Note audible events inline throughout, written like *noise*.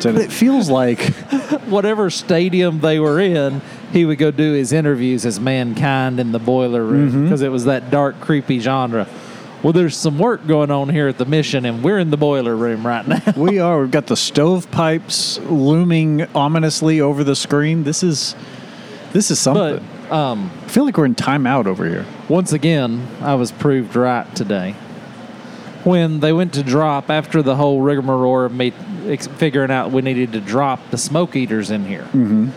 Tennessee. It feels like *laughs* whatever stadium they were in, he would go do his interviews as mankind in the boiler room because it was that dark, creepy genre. Well, there's some work going on here at the mission, and we're in the boiler room right now. *laughs* we are. We've got the stovepipes looming ominously over the screen. This is this is but something. um, I feel like we're in timeout over here. once again, I was proved right today. When they went to drop after the whole rigmarole of me ex- figuring out we needed to drop the smoke eaters in here, mm-hmm.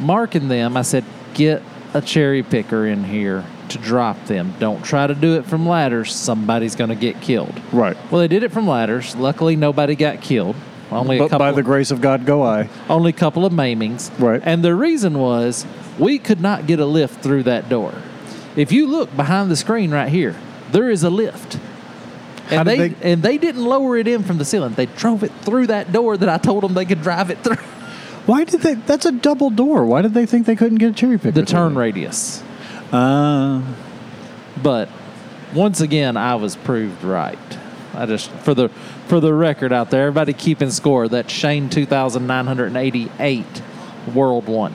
marking them, I said, "Get a cherry picker in here to drop them. Don't try to do it from ladders. Somebody's going to get killed." Right. Well, they did it from ladders. Luckily, nobody got killed. Only a But couple. by the grace of God, go I. only a couple of maimings. Right. And the reason was we could not get a lift through that door. If you look behind the screen right here, there is a lift. And they, they- and they didn't lower it in from the ceiling. They drove it through that door that I told them they could drive it through. *laughs* Why did they? That's a double door. Why did they think they couldn't get a cherry picker? The turn radius. Uh, But once again, I was proved right. I just for the for the record out there, everybody keeping score. That Shane two thousand nine hundred and eighty eight World one.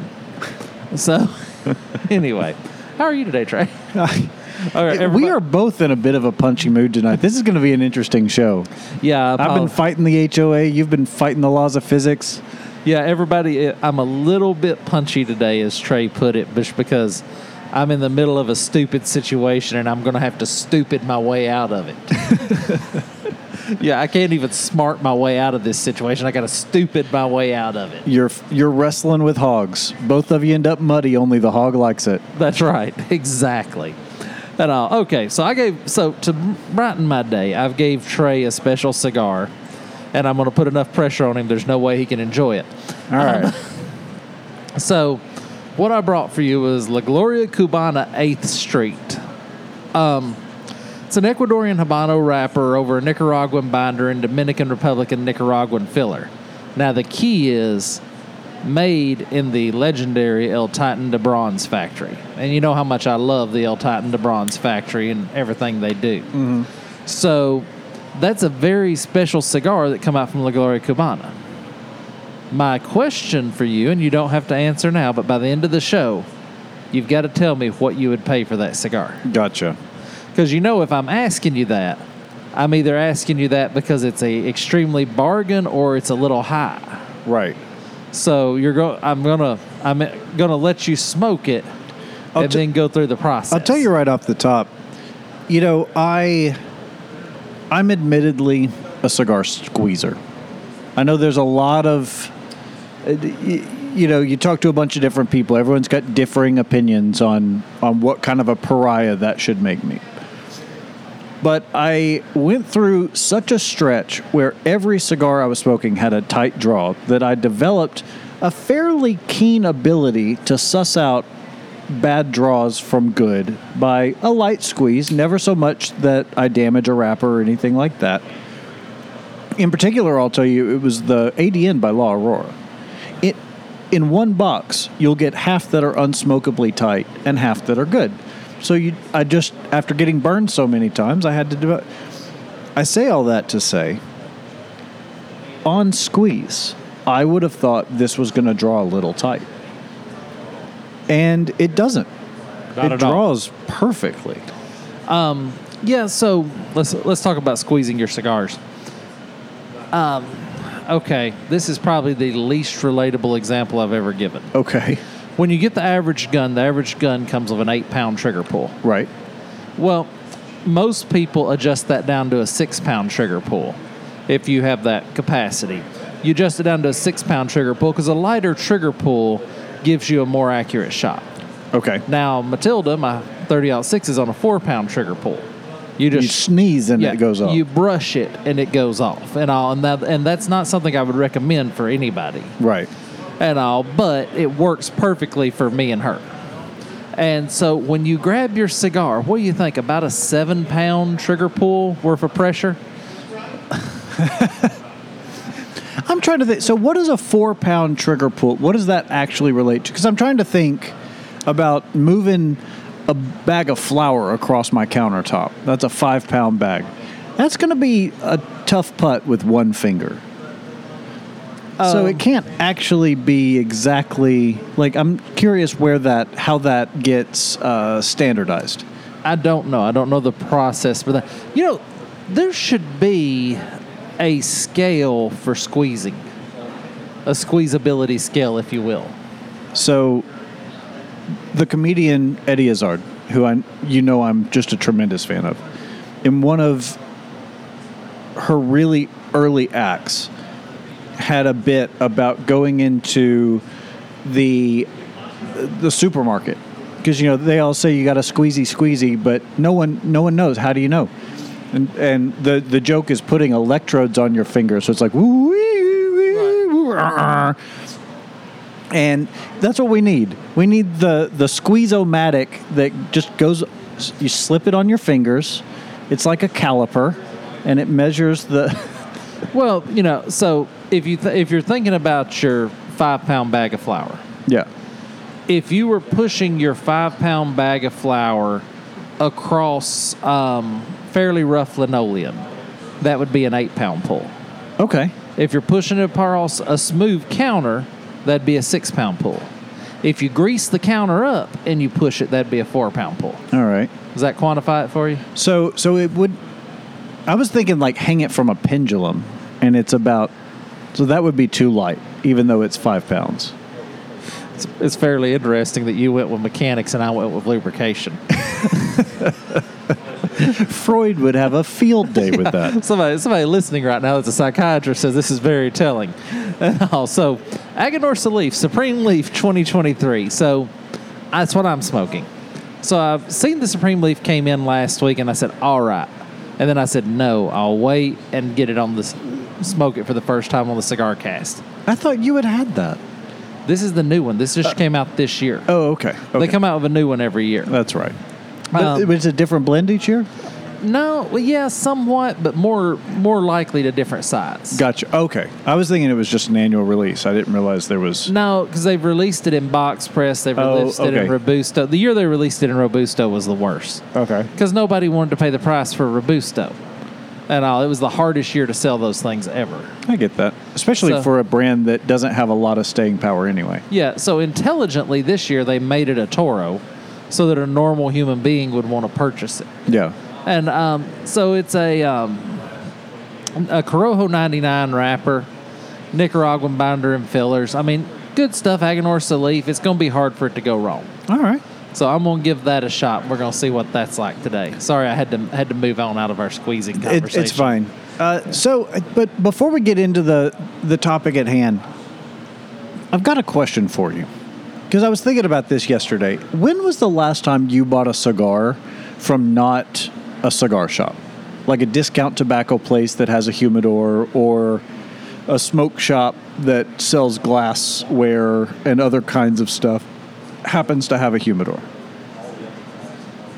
So *laughs* anyway, how are you today, Trey? *laughs* All right, we are both in a bit of a punchy mood tonight. This is going to be an interesting show. Yeah, I've been fighting the HOA. You've been fighting the laws of physics. Yeah, everybody, eh, I'm a little bit punchy today, as Trey put it, just because I'm in the middle of a stupid situation and I'm going to have to stupid my way out of it. *laughs* yeah, I can't even smart my way out of this situation. I got to stupid my way out of it. You're you're wrestling with hogs. Both of you end up muddy. Only the hog likes it. That's right, *laughs* exactly. And all. Okay, so I gave so to brighten my day, I've gave Trey a special cigar, and I'm going to put enough pressure on him. There's no way he can enjoy it. All right. *laughs* So, what I brought for you was La Gloria Cubana 8th Street. Um, it's an Ecuadorian Habano wrapper over a Nicaraguan binder and Dominican Republic and Nicaraguan filler. Now, the key is made in the legendary El Titan de Bronze factory. And you know how much I love the El Titan de Bronze factory and everything they do. Mm-hmm. So, that's a very special cigar that come out from La Gloria Cubana. My question for you, and you don't have to answer now, but by the end of the show, you've got to tell me what you would pay for that cigar. Gotcha. Because you know, if I'm asking you that, I'm either asking you that because it's a extremely bargain or it's a little high. Right. So you're go. I'm gonna. I'm gonna let you smoke it, I'll and t- then go through the process. I'll tell you right off the top. You know, I I'm admittedly a cigar squeezer. I know there's a lot of uh, you know, you talk to a bunch of different people. Everyone's got differing opinions on on what kind of a pariah that should make me. But I went through such a stretch where every cigar I was smoking had a tight draw that I developed a fairly keen ability to suss out bad draws from good by a light squeeze, never so much that I damage a wrapper or anything like that. In particular, I'll tell you, it was the ADN by La Aurora. It, in one box, you'll get half that are unsmokably tight and half that are good. So you, I just after getting burned so many times, I had to do it. I say all that to say, on squeeze, I would have thought this was going to draw a little tight, and it doesn't. Not it at all. draws perfectly. Yeah, so let's let's talk about squeezing your cigars. Um, okay, this is probably the least relatable example I've ever given. Okay, When you get the average gun, the average gun comes with an eight pound trigger pull. right. Well, most people adjust that down to a six pound trigger pull if you have that capacity. You adjust it down to a six pound trigger pull because a lighter trigger pull gives you a more accurate shot. Okay. Now, Matilda, my 30 aught 6 is on a four pound trigger pull. You just You sneeze and yeah, it goes off. You brush it and it goes off, and all, and that, and that's not something I would recommend for anybody, right. And all. But it works perfectly for me and her. And so, when you grab your cigar, what do you think? About a seven pound trigger pull worth of pressure? *laughs* I'm trying to think. So, what is a four pound trigger pull? What does that actually relate to? Because I'm trying to think about moving a bag of flour across my countertop. That's a five pound bag. That's going to be a tough putt with one finger. So it can't actually be exactly like I'm curious where that how that gets uh, standardized. I don't know. I don't know the process for that. You know, there should be a scale for squeezing, a squeezability scale, if you will. So the comedian Eddie Izzard, who I you know I'm just a tremendous fan of, in one of her really early acts had a bit about going into the the supermarket. Because you know they all say you got a squeezy squeezy but no one no one knows. How do you know? And and the the joke is putting electrodes on your finger so it's like woo, wee, wee, woo, and that's what we need. We need the the squeeze-o-matic that just goes you slip it on your fingers. It's like a caliper and it measures the *laughs* Well, you know, so if you th- if you're thinking about your five pound bag of flour, yeah if you were pushing your five pound bag of flour across um, fairly rough linoleum, that would be an eight pound pull. okay If you're pushing it across a smooth counter, that'd be a six pound pull. If you grease the counter up and you push it, that'd be a four pound pull. all right Does that quantify it for you? So so it would. I was thinking like hang it from a pendulum, and it's about. So that would be too light, even though it's five pounds. It's, it's fairly interesting that you went with mechanics and I went with lubrication. *laughs* Freud would have a field day with *laughs* that. somebody, somebody listening right now that's a psychiatrist says this is very telling. *laughs* Oh, and also, Aganorsa Leaf, Supreme Leaf 2023. So that's what I'm smoking. So I've seen the Supreme Leaf came in last week and I said, all right. And then I said, no, I'll wait and get it on the, smoke it for the first time on the cigar cast. I thought you had had that. This is the new one. This just came out this year. Oh, okay. They come out with a new one every year. That's right. But Um, it's a different blend each year. No, well, yeah, somewhat, but more more likely to different size. Gotcha. Okay. I was thinking it was just an annual release. I didn't realize there was. No, because they've released it in box press. They've Oh, released it in okay. Robusto. The year they released it in Robusto was the worst Okay. because nobody wanted to pay the price for Robusto. And all. It was the hardest year to sell those things ever. I get that, especially So- for a brand that doesn't have a lot of staying power anyway. Yeah, so intelligently this year they made it a Toro so that a normal human being would want to purchase it. Yeah. And um, so it's a um, a Corojo 99 wrapper, Nicaraguan binder and fillers. I mean, good stuff, Aganorsa leaf. It's going to be hard for it to go wrong. All right. So I'm to give that a shot. We're to see what that's like today. Sorry, I had to had to move on out of our squeezing It, it's fine. Uh, so, but before we get into the the topic at hand, I've got a question for you because I was thinking about this yesterday. When was the last time you bought a cigar from not a cigar shop, like a discount tobacco place that has a humidor or a smoke shop that sells glassware and other kinds of stuff happens to have a humidor?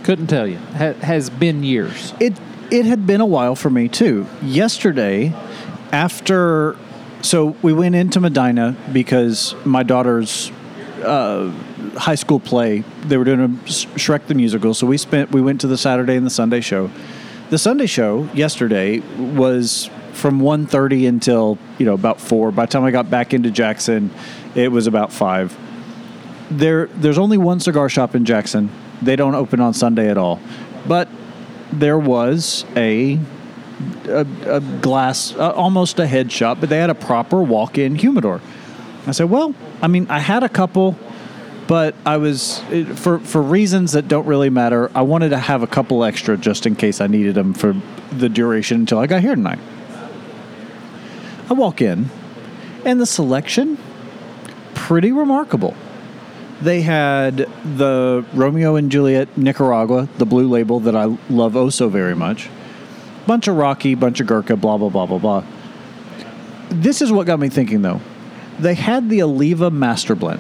Couldn't tell you. Ha- has been years. It it had been a while for me too. Yesterday, after so we went into Medina because my daughter's uh, high school play. They were doing a Shrek the musical, so we spent we went to the Saturday and the Sunday show. The Sunday show yesterday was from 1.30 until you know about four. By the time I got back into Jackson, it was about five. There, there's only one cigar shop in Jackson. They don't open on Sunday at all, but there was a a, a glass, uh, almost a head shop, but they had a proper walk-in humidor. I said, well, I mean, I had a couple, but I was it, for for reasons that don't really matter. I wanted to have a couple extra just in case I needed them for the duration until I got here tonight. I walk in, and the selection pretty remarkable. They had the Romeo and Juliet Nicaragua, the blue label that I love oh so very much. Bunch of Rocky, bunch of Gurkha, blah, blah, blah, blah, blah. This is what got me thinking though. They had the Oliva Master Blend.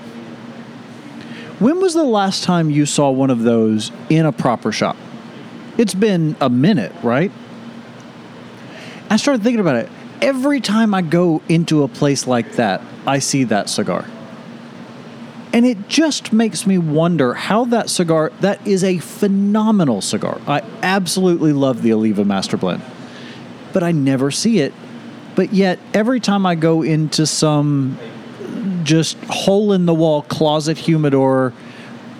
When was the last time you saw one of those in a proper shop? It's been a minute, right? I started thinking about it. Every time I go into a place like that, I see that cigar. And it just makes me wonder how that cigar, that is a phenomenal cigar. I absolutely love the Oliva Master Blend. But I never see it But yet, every time I go into some just hole in the wall closet humidor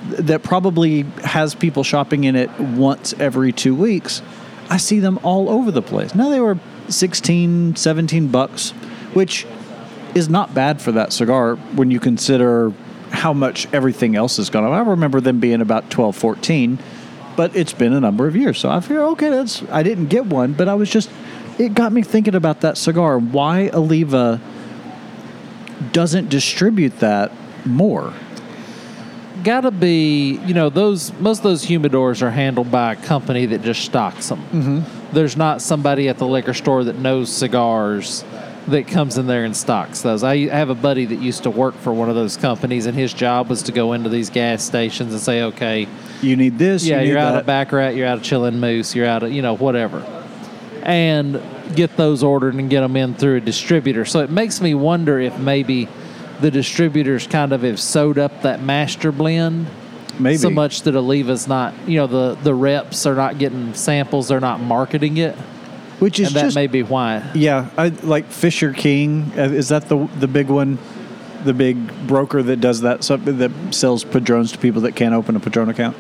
that probably has people shopping in it once every two weeks, I see them all over the place. Now they were 16, 17 bucks, which is not bad for that cigar when you consider how much everything else has gone up. I remember them being about 12, 14, but it's been a number of years. So I figure, okay, that's I didn't get one, but I was just it got me thinking about that cigar. Why Oliva doesn't distribute that more? Gotta be, you know, those most of those humidors are handled by a company that just stocks them. Mm-hmm. There's not somebody at the liquor store that knows cigars that comes in there and stocks those. I have a buddy that used to work for one of those companies, and his job was to go into these gas stations and say, "Okay, You need this. yeah, you you're out that. of Baccarat, you're out of Chillin' Moose, you're out of you know whatever," and get those ordered and get them in through a distributor. So it makes me wonder if maybe the distributors kind of have sewed up that master blend Maybe so much that Oliva's not, you know, the the reps are not getting samples, they're not marketing it, which is and that just may be why. Yeah, I like Fisher King. Uh, Is that the the big one? The big broker that does that that sells padrones to people that can't open a padrone account.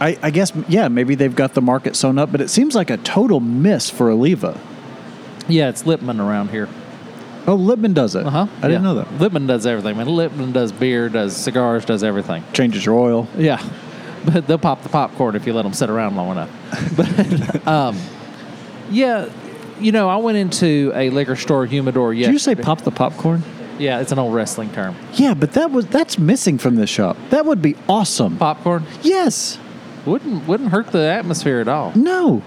I, I guess yeah, maybe they've got the market sewn up, but it seems like a total miss for Oliva. Yeah, it's Lipman around here. Oh, Lipman does it. Uh huh. I didn't know that. Lipman does everything. Man, Lipman does beer, does cigars, does everything. Changes your oil. Yeah, *laughs* but they'll pop the popcorn if you let them sit around long enough. *laughs* But um, yeah, you know, I went into a liquor store humidor Yeah, Did you say pop the popcorn? Yeah, it's an old wrestling term. Yeah, but that was that's missing from this shop. That would be awesome. Popcorn Yes. wouldn't wouldn't hurt the atmosphere at all. No.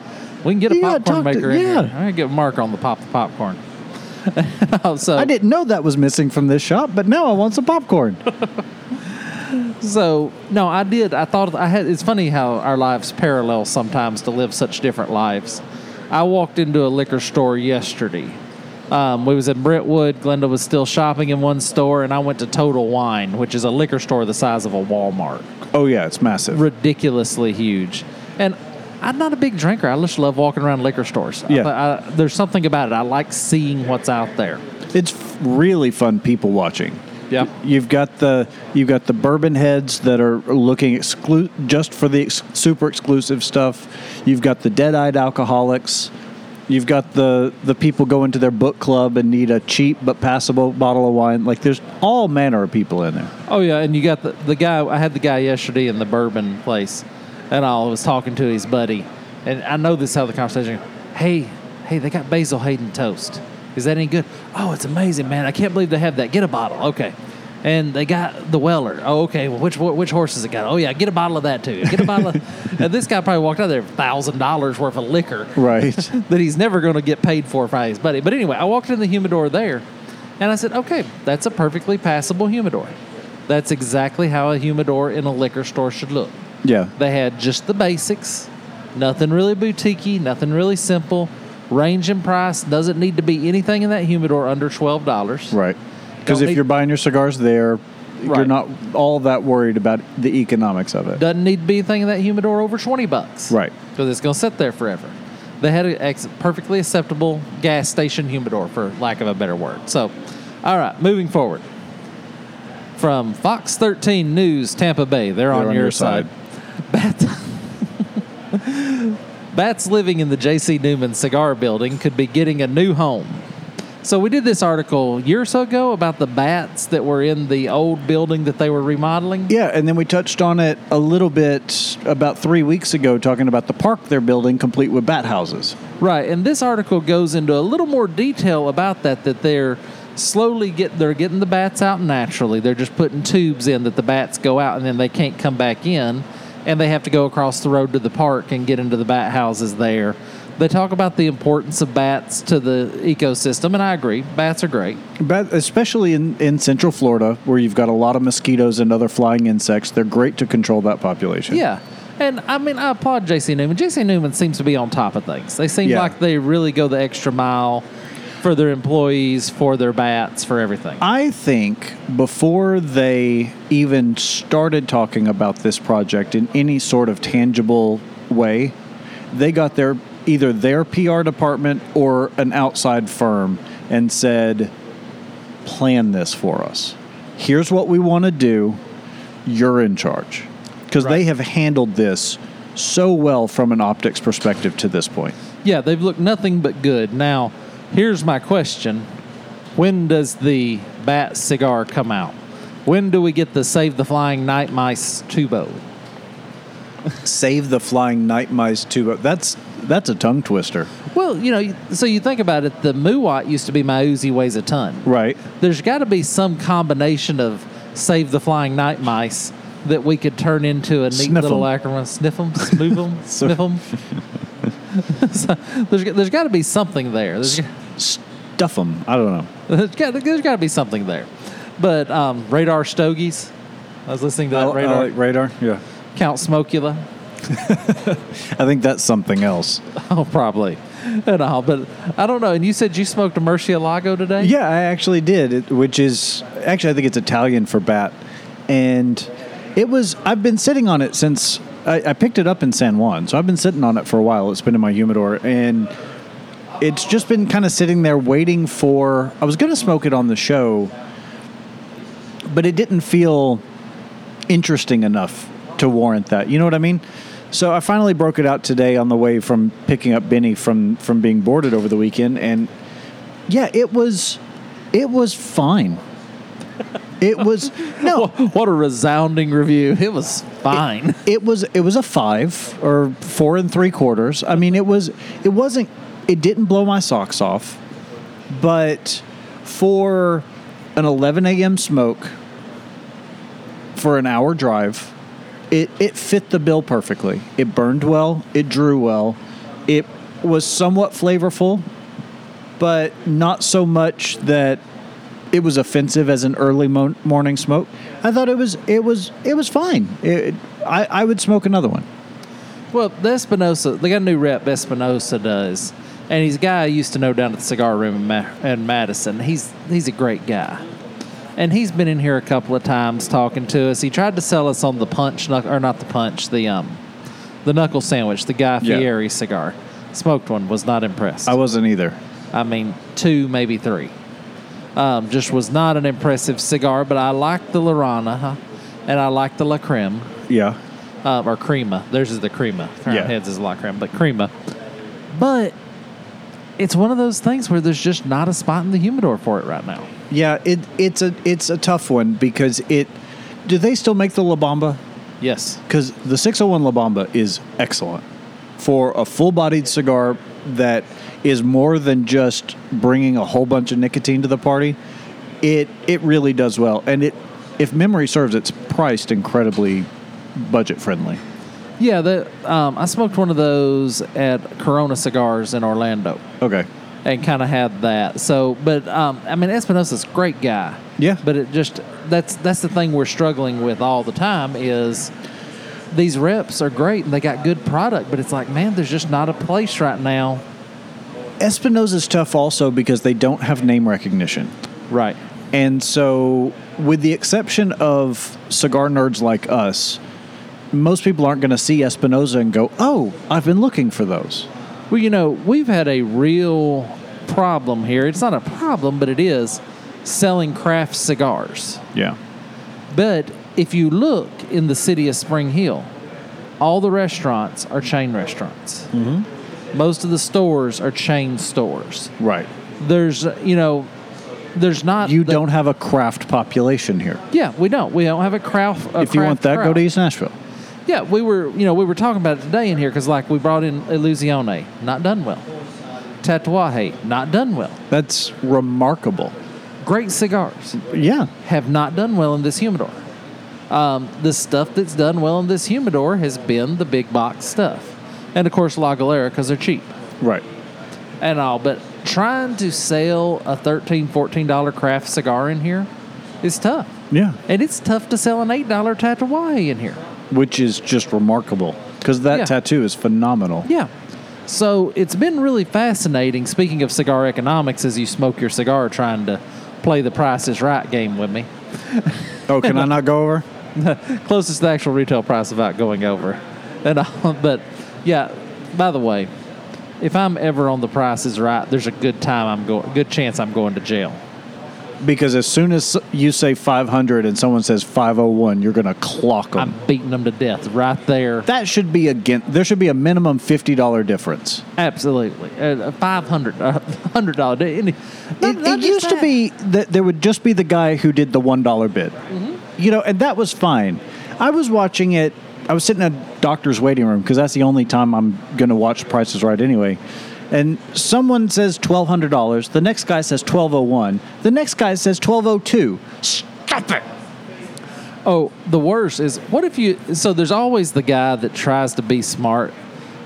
We can get a You gotta popcorn talk to- maker in yeah. here. I can get Mark on the pop the popcorn. *laughs* Oh, so I didn't know that was missing from this shop, but now I want some popcorn. *laughs* So no, I did. I thought I had. It's funny how our lives parallel sometimes to live such different lives. I walked into a liquor store yesterday. Um, we was in Brentwood. Glenda was still shopping in one store, and I went to Total Wine, which is a liquor store the size of a Walmart, oh yeah, it's massive. ridiculously huge. And I'm not a big drinker. I just love walking around liquor stores. Yeah. I, I, there's something about it. I like seeing what's out there. It's really fun people watching. Yeah. You've got the you've got the bourbon heads that are looking exclu- just for the ex- super exclusive stuff. You've got the dead-eyed alcoholics. You've got the the people going to their book club and need a cheap but passable bottle of wine. Like there's all manner of people in there. Oh yeah, and you got the the guy. I had the guy yesterday in the bourbon place, and I was talking to his buddy, and I know this is how the conversation. Hey, hey, they got Basil Hayden toast. Is that any good? Oh, it's amazing, man! I can't believe they have that. Get a bottle, okay. And they got the Weller. Oh, okay. Well, which which horse has it got? Oh yeah, get a bottle of that too. Get a bottle. of... *laughs* and this guy probably walked out there thousand dollars worth of liquor Right. *laughs* that he's never going to get paid for by his buddy. But anyway, I walked in the humidor there, and I said, "Okay, that's a perfectly passable humidor. That's exactly how a humidor in a liquor store should look. yeah. They had just the basics, nothing really boutiquey, nothing really simple. Range in price doesn't need to be anything in that humidor under twelve dollars. Right. Because if need- you're buying your cigars there, you're not all that worried about the economics of it. Doesn't need to be anything in that humidor over twenty bucks. Right. because it's going to sit there forever. They had a ex- perfectly acceptable gas station humidor, for lack of a better word. So, all right, moving forward. From Fox 13 News, Tampa Bay, they're, on, your, side. *laughs* Bat- *laughs* Bats living in the J.C. Newman Cigar Building could be getting a new home. So we did this article a year or so ago about the bats that were in the old building that they were remodeling. Yeah, and then we touched on it a little bit about three weeks ago, talking about the park they're building, complete with bat houses. Right, and this article goes into a little more detail about that. That they're slowly get they're getting the bats out naturally. They're just putting tubes in that the bats go out and then they can't come back in, and they have to go across the road to the park and get into the bat houses there. They talk about the importance of bats to the ecosystem, and I agree. Bats are great. Bat, especially in, in Central Florida, where you've got a lot of mosquitoes and other flying insects, they're great to control that population. Yeah. And I mean, I applaud JC Newman. JC Newman seems to be on top of things. They seem Yeah. like they really go the extra mile for their employees, for their bats, for everything. I think before they even started talking about this project in any sort of tangible way, they got their either their PR department or an outside firm and said, plan this for us. Here's what we want to do. You're in charge. Because they have handled this so well from an optics perspective to this point. Yeah, they've looked nothing but good. Now, here's my question: When does the Bat cigar come out? When do we get the Save the Flying Night Mice tubo? Save the flying night mice tubo. That's that's a tongue twister. Well, you know, so you think about it. The Muwat used to be my Uzi weighs a ton. Right. There's got to be some combination of Save the Flying Night Mice that we could turn into a neat Sniff little acronym. Sniff them, smooth them, *laughs* sniff them. *laughs* so there's there's got to be something there. There's, *laughs* Stuff them. I don't know. *laughs* there's got to be something there. But um, radar stogies. I was listening to that I- I radar. like radar. Yeah. Count Smokula. *laughs* I think that's something else. *laughs* Oh, probably. And all, but I don't know. And you said you smoked a Murcielago today. Yeah, I actually did, it, which is actually I think it's Italian for bat, and it was. I've been sitting on it since I, I picked it up in San Juan, so I've been sitting on it for a while. It's been in my humidor, and it's just been kind of sitting there waiting for. I was going to smoke it on the show, but it didn't feel interesting enough to warrant that. You know what I mean? So I finally broke it out today on the way from picking up Benny from from being boarded over the weekend, and yeah, it was it was fine. It was *laughs* no, What a resounding review. It was fine. it was it was a five or four and three quarters. I mean, it was it wasn't it didn't blow my socks off, but for an 11 a.m. smoke for an hour drive, it it fit the bill perfectly. It burned well. It drew well. It was somewhat flavorful, but not so much that it was offensive as an early mo- morning smoke. I thought it was it was it was fine. It, I I would smoke another one. Well, the Espinosa, they got a new rep, Espinosa does. And he's a guy I used to know down at the cigar room in, Ma- in Madison. He's he's a great guy. And he's been in here a couple of times talking to us. He tried to sell us on the punch, knuck- or not the punch, the um, the knuckle sandwich, the Guy Yeah. Fieri cigar. Smoked one, was not impressed. I wasn't either. I mean, two, maybe three. Um, just was not an impressive cigar, but I like the Laranja, huh? and I like the La Creme, Yeah. uh, or Crema. Theirs is the Crema. Crown Yeah. Heads is La Creme, but Crema. But it's one of those things where there's just not a spot in the humidor for it right now. Yeah, it it's a it's a tough one because it do they still make the La Bomba? Yes. Cuz the 601 La Bomba is excellent for a full-bodied cigar that is more than just bringing a whole bunch of nicotine to the party. It it really does well and it if memory serves it's priced incredibly budget friendly. Yeah, the, um, I smoked one of those at Corona Cigars in Orlando Okay. and kind of had that. So, but um, I mean, Espinosa's a great guy. Yeah. But it just that's that's the thing we're struggling with all the time is these reps are great and they got good product, but it's like, man, there's just not a place right now. Espinosa's tough also because they don't have name recognition. Right. And so, with the exception of cigar nerds like us, most people aren't going to see Espinosa and go, "Oh, I've been looking for those." Well, you know, we've had a real problem here. It's not a problem, but it is selling craft cigars. Yeah. But if you look in the city of Spring Hill, all the restaurants are chain restaurants. Mm-hmm. Most of the stores are chain stores. Right. There's, you know, there's not. You the- don't have a craft population here. Yeah, we don't. We don't have a craft. a if you want craft that, go to East Nashville. Yeah, we were, you know, we were talking about it today in here because, like, we brought in Illusione, not done well. Tatuaje, not done well. That's remarkable. Great cigars Yeah. have not done well in this humidor. Um, the stuff that's done well in this humidor has been the big box stuff, and of course La Galera because they're cheap Right. and all. But trying to sell a 13 dollar $14 craft cigar in here is tough, Yeah. and it's tough to sell an eight dollar Tatuaje in here. Which is just remarkable because that Yeah. tattoo is phenomenal. Yeah. So it's been really fascinating. Speaking of cigar economics, as you smoke your cigar, trying to play the Price is Right game with me. *laughs* *laughs* Oh, can I not go over? *laughs* closest to the actual retail price without going over. And uh, but yeah, by the way, if I'm ever on the Price is Right, there's a good time I'm going, good chance I'm going to jail. Because as soon as you say 500 and someone says 501, you're going to clock them. I'm beating them to death right there. that should be again. There should be a minimum $50 difference. Absolutely, uh, five hundred, hundred dollar. It, it, it used to be that there would just be the guy who did the one dollar bid, you know, and that was fine. I was watching it. I was sitting in a doctor's waiting room because that's the only time I'm going to watch Prices Right anyway. And someone says twelve hundred dollars. The next guy says twelve oh one. The next guy says twelve oh two. Stop it! Oh, the worst is what if you? So there's always the guy that tries to be smart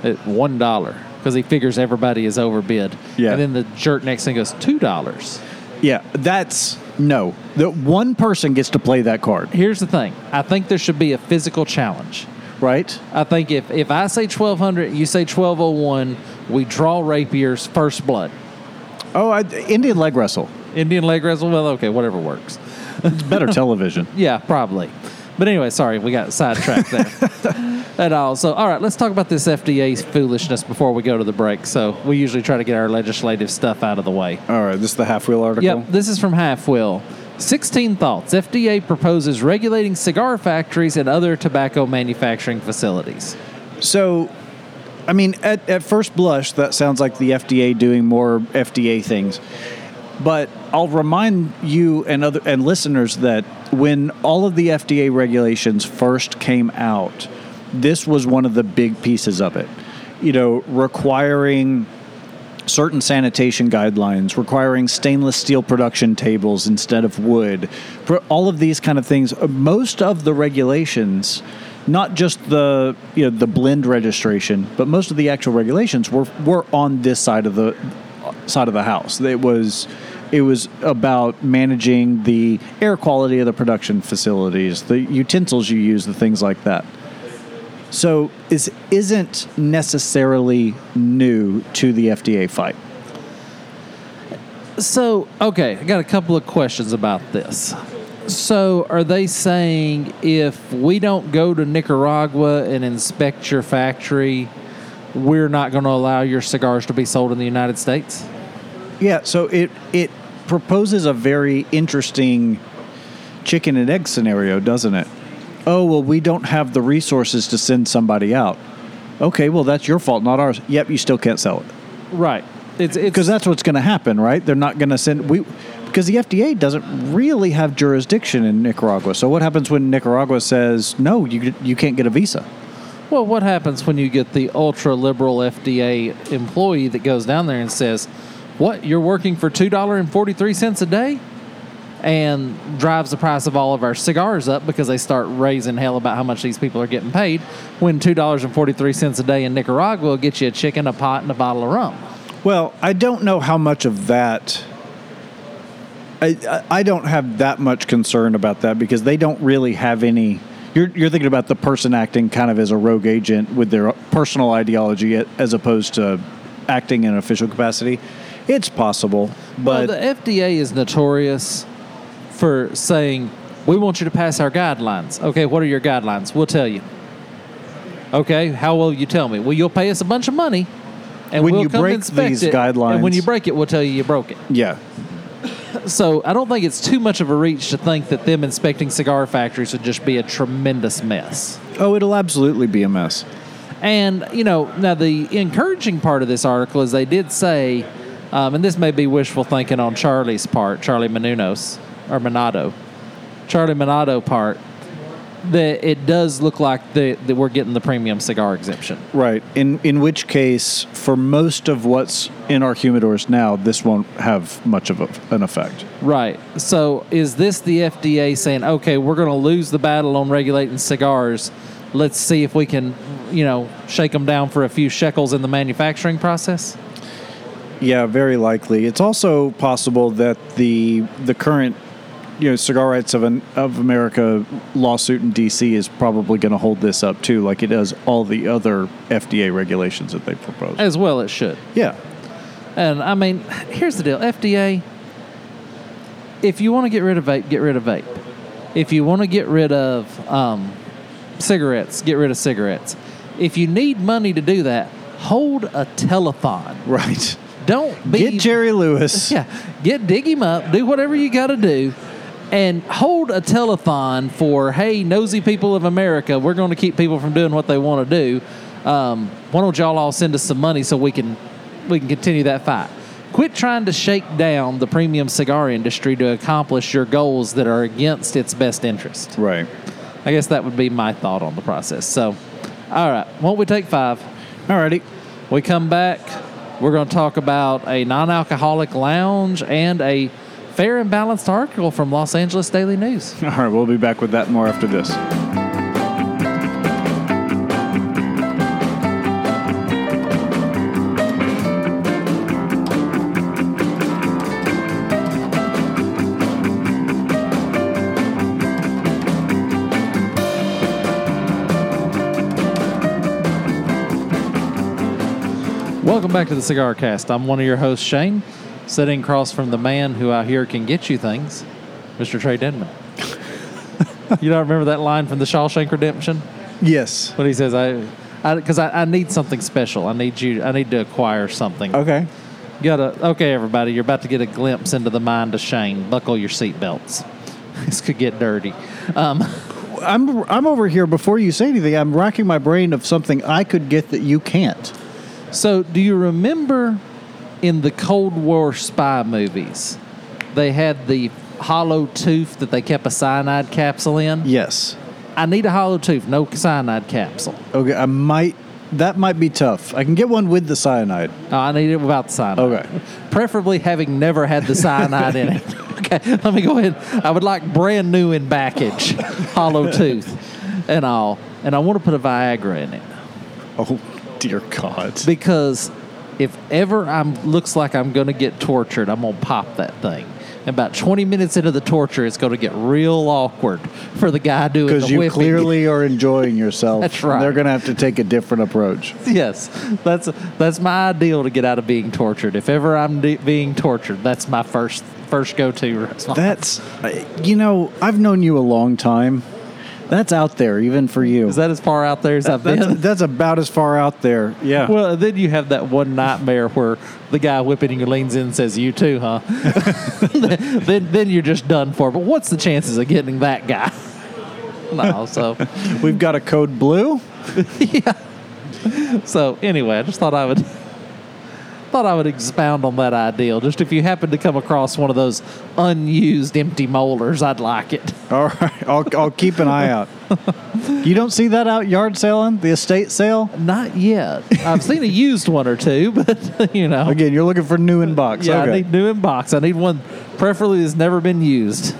at one dollar because he figures everybody is overbid. Yeah. And then the jerk next thing goes two dollars. Yeah, that's no. The one person gets to play that card, Here's the thing. I think there should be a physical challenge. right? I think if if I say twelve hundred, you say twelve oh one, we draw rapiers first blood. Oh, I, Indian leg wrestle. Indian leg wrestle. Well, okay, whatever works. It's better *laughs* television. Yeah, probably. But anyway, sorry, we got sidetracked there. *laughs* At all. So, all right, let's talk about this FDA foolishness before we go to the break. So, we usually try to get our legislative stuff out of the way. All right, this is the half wheel article. Yep, this is from Half Wheel. 16 thoughts. FDA proposes regulating cigar factories and other tobacco manufacturing facilities. So, I mean, at, at first blush, that sounds like the FDA doing more FDA things. But I'll remind you and other and listeners that when all of the FDA regulations first came out, this was one of the big pieces of it. You know, requiring certain sanitation guidelines, requiring stainless steel production tables instead of wood, all of these kind of things. Most of the regulations, not just the you know the blend registration, but most of the actual regulations were were on this side of the side of the house. It was it was about managing the air quality of the production facilities, the utensils you use, the things like that. So this isn't necessarily new to the FDA fight. So, okay, I got a couple of questions about this. So, are they saying if we don't go to Nicaragua and inspect your factory, we're not going to allow your cigars to be sold in the United States? Yeah, so it it proposes a very interesting chicken and egg scenario, doesn't it? Oh, well, we don't have the resources to send somebody out. Okay, well, that's your fault, not ours. Yep, you still can't sell it. Right. It's it's Because that's what's going to happen, right? They're not going to send we because the FDA doesn't really have jurisdiction in Nicaragua. So what happens when Nicaragua says, "No, you you can't get a visa?" well, what happens when you get the ultra liberal FDA employee that goes down there and says, "What? You're working for two dollar and forty three cents a day?" and drives the price of all of our cigars up because they start raising hell about how much these people are getting paid. When two dollars and forty three cents a day in Nicaragua will get you a chicken, a pot, and a bottle of rum. Well, I don't know how much of that. I, I- don't have that much concern about that because they don't really have any. You're, you're thinking about the person acting kind of as a rogue agent with their personal ideology as opposed to acting in an official capacity. It's possible, but well, the FDA is notorious for saying, "We want you to pass our guidelines." Okay, what are your guidelines? We'll tell you. Okay, how will you tell me? Well, you'll pay us a bunch of money, and When we'll you come break inspect these it, And when you break it, we'll tell you you broke it. yeah, So I don't think it's too much of a reach to think that them inspecting cigar factories would just be a tremendous mess. oh, it'll absolutely be a mess. And, you know, now the encouraging part of this article is they did say, um, and this may be wishful thinking on Charlie's part, Charlie Menunos, or Monado, Charlie Monado part, that it does look like the, that we're getting the premium cigar exemption. Right. In in which case, for most of what's in our humidors now, this won't have much of a, an effect. Right. So is this the FDA saying, okay, we're going to lose the battle on regulating cigars. Let's see if we can, you know, shake them down for a few shekels in the manufacturing process? Yeah, very likely. It's also possible that the the current you know cigar rights of an, of America lawsuit in D.C. is probably going to hold this up too, like it does all the other FDA regulations that they propose. As well, it should. yeah, And I mean, here's the deal FDA, if you want to get rid of vape, get rid of vape. If you want to get rid of um, cigarettes, get rid of cigarettes. If you need money to do that, hold a telethon. Right. Don't be Get Jerry Lewis. yeah, get dig him up, do whatever you got to do, and hold a telethon for hey, nosy people of America, we're going to keep people from doing what they want to do. Um, why don't y'all all send us some money so we can we can continue that fight? Quit trying to shake down the premium cigar industry to accomplish your goals that are against its best interest. Right. I guess that would be my thought on the process. So, all right, won't we take five? All righty. We come back. We're going to talk about a non alcoholic lounge and a fair and balanced article from Los Angeles Daily News. *laughs* All right, we'll be back with that more after this. Welcome back to the Cigar Cast. I'm one of your hosts, Shane, sitting across from the man who I hear can get you things, Mr. Trey Denman. *laughs* you don't remember that line from the Shawshank Redemption? Yes. When he says, "I, because I, I, need something special. I need you. I need to acquire something." Okay. Gotta. Okay, everybody, you're about to get a glimpse into the mind of Shane. Buckle your seatbelts. *laughs* this could get dirty. Um, *laughs* I'm I'm over here before you say anything. I'm racking my brain of something I could get that you can't. So, do you remember in the Cold War spy movies, they had the hollow tooth that they kept a cyanide capsule in? Yes. I need a hollow tooth, no cyanide capsule. Okay, I might that might be tough. I can get one with the cyanide. No, I need it without the cyanide. Okay. Preferably having never had the cyanide in it. *laughs* Okay, let me go ahead. I would like brand new in package, hollow tooth, and all. And I want to put a Viagra in it. Oh dear God. because if ever I'm looks like I'm going to get tortured, I'm going to pop that thing. And about 20 minutes into the torture, it's going to get real awkward for the guy doing the Because you whipping. clearly *laughs* are enjoying yourself. That's right. They're going to have to take a different approach. yes, that's that's my ideal to get out of being tortured. If ever I'm de- being tortured, that's my first first go to. *laughs* That's, uh, you know, I've known you a long time. That's out there, even for you. is that as far out there as I've that's, been? that's about as far out there. Yeah. Well, then you have that one nightmare where the guy whipping you leans in and says, "You too, huh?" *laughs* then, then you're just done for. But what's the chances of getting that guy? *laughs* no, so We've got a code blue. *laughs* so anyway, I just thought I would thought I would expound on that ideal. Just if you happen to come across one of those unused empty molars, I'd like it. *laughs* All right. I'll, I'll keep an eye out. You don't see that out yard selling, the estate sale? Not yet. I've seen a used one or two, *laughs* but you know. Again, you're looking for new in box. Yeah, okay. I need new in box. I need one preferably that's never been used.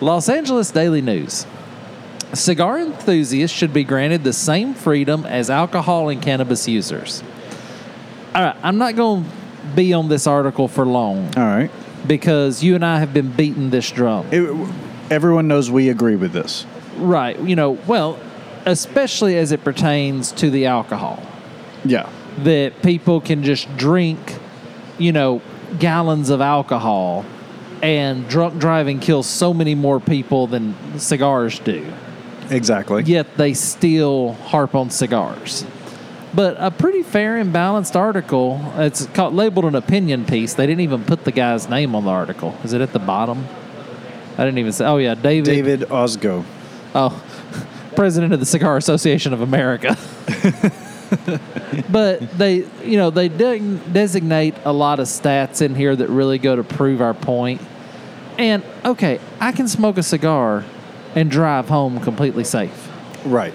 Los Angeles Daily News. Cigar enthusiasts should be granted the same freedom as alcohol and cannabis users. All right, I'm not going to be on this article for long All right. because you and I have been beating this drum. It- everyone knows we agree with this. right, you know, well, especially as it pertains to the alcohol. Yeah. that people can just drink, you know, gallons of alcohol and drunk driving kills so many more people than cigars do. Exactly. Yet they still harp on cigars. But a pretty fair and balanced article. It's called, labeled an opinion piece. They didn't even put the guy's name on the article. Is it at the bottom? I didn't even say. Oh yeah, David. David Ozgo. Oh, *laughs* president of the Cigar Association of America. but they, you know, they de- designate a lot of stats in here that really go to prove our point. And okay, I can smoke a cigar and drive home completely safe. Right.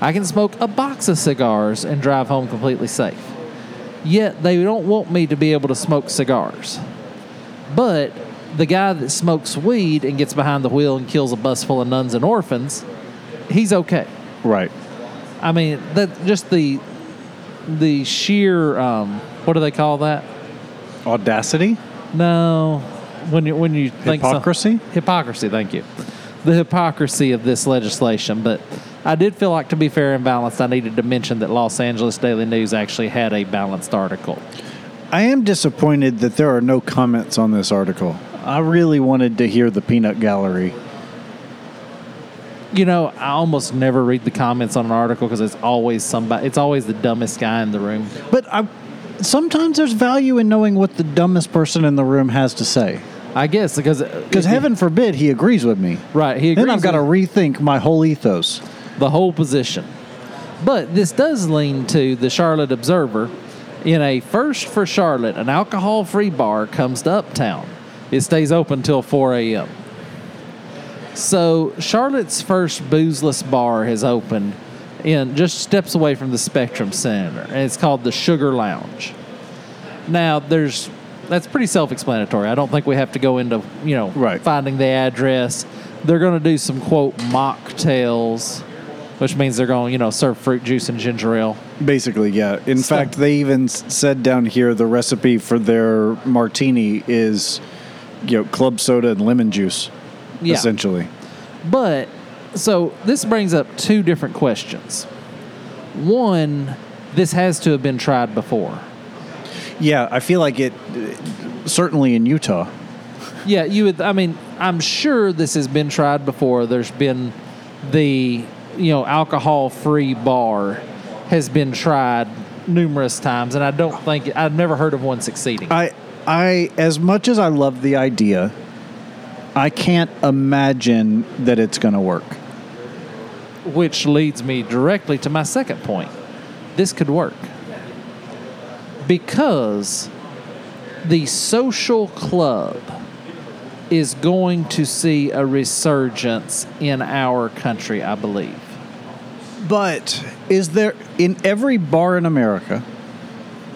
I can smoke a box of cigars and drive home completely safe. Yet they don't want me to be able to smoke cigars. But the guy that smokes weed and gets behind the wheel and kills a bus full of nuns and orphans, he's okay. Right. I mean, that just the the sheer um, what do they call that? Audacity? No, when you when you think Hypocrisy? hypocrisy. Thank you. The hypocrisy of this legislation, but I did feel like to be fair and balanced, I needed to mention that Los Angeles Daily News actually had a balanced article. I am disappointed that there are no comments on this article. I really wanted to hear the peanut gallery. You know, I almost never read the comments on an article because it's always somebody. It's always the dumbest guy in the room. But I, sometimes there's value in knowing what the dumbest person in the room has to say. I guess uh, because Because heaven forbid he agrees with me. right, he Then I've got to rethink my whole ethos. The whole position. But this does lean to the Charlotte Observer. In a first for Charlotte, an alcohol-free bar comes to Uptown. It stays open till 4 a.m. So Charlotte's first boozeless bar has opened in just steps away from the Spectrum Center, and it's called the Sugar Lounge. Now, there's that's pretty self-explanatory. I don't think we have to go into you know Right. finding the address. They're going to do some quote mocktails, which means they're going you know serve fruit juice and ginger ale. Basically, yeah. In So- fact, they even said down here the recipe for their martini is, you know, club soda and lemon juice, Yeah. essentially. But so this brings up two different questions. One, this has to have been tried before. Yeah, I feel like it, certainly in Utah. Yeah, you would. I mean, I'm sure this has been tried before. There's been the you know alcohol-free bar has been tried numerous times, and I don't think I've never heard of one succeeding. I, I, as much as I love the idea, I can't imagine that it's going to work. which leads me directly to my second point. This could work because the social club is going to see a resurgence in our country, I believe. But is there in every bar in America,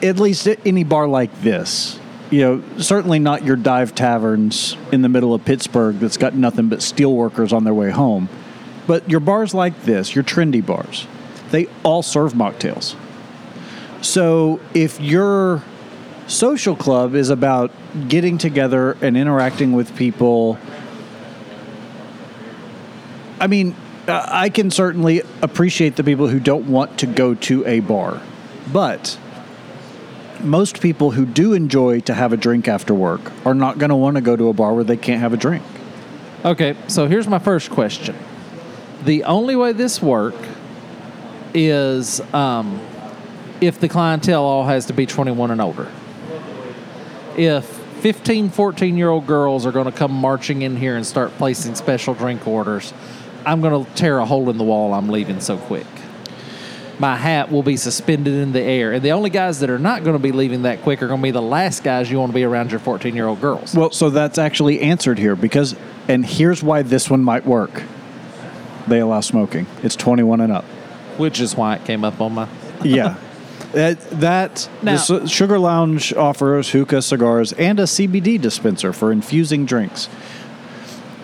at least any bar like this? You know, certainly not your dive taverns in the middle of Pittsburgh that's got nothing but steelworkers on their way home. But your bars like this, your trendy bars, they all serve mocktails. So if your social club is about getting together and interacting with people I mean, uh, I can certainly appreciate the people who don't want to go to a bar, but most people who do enjoy to have a drink after work are not going to want to go to a bar where they can't have a drink. Okay, so here's my first question. The only way this work is um, if the clientele all has to be 21 and older. If 15, 14 year old girls are going to come marching in here and start placing special drink orders, I'm going to tear a hole in the wall. I'm leaving so quick. My hat will be suspended in the air. And the only guys that are not going to be leaving that quick are going to be the last guys you want to be around your 14 year old girls. Well, so that's actually answered here because, and here's why this one might work. They allow smoking. It's 21 and up. Which is why it came up on my Yeah. *laughs* That, that the Sugar Lounge offers hookah cigars and a CBD dispenser for infusing drinks,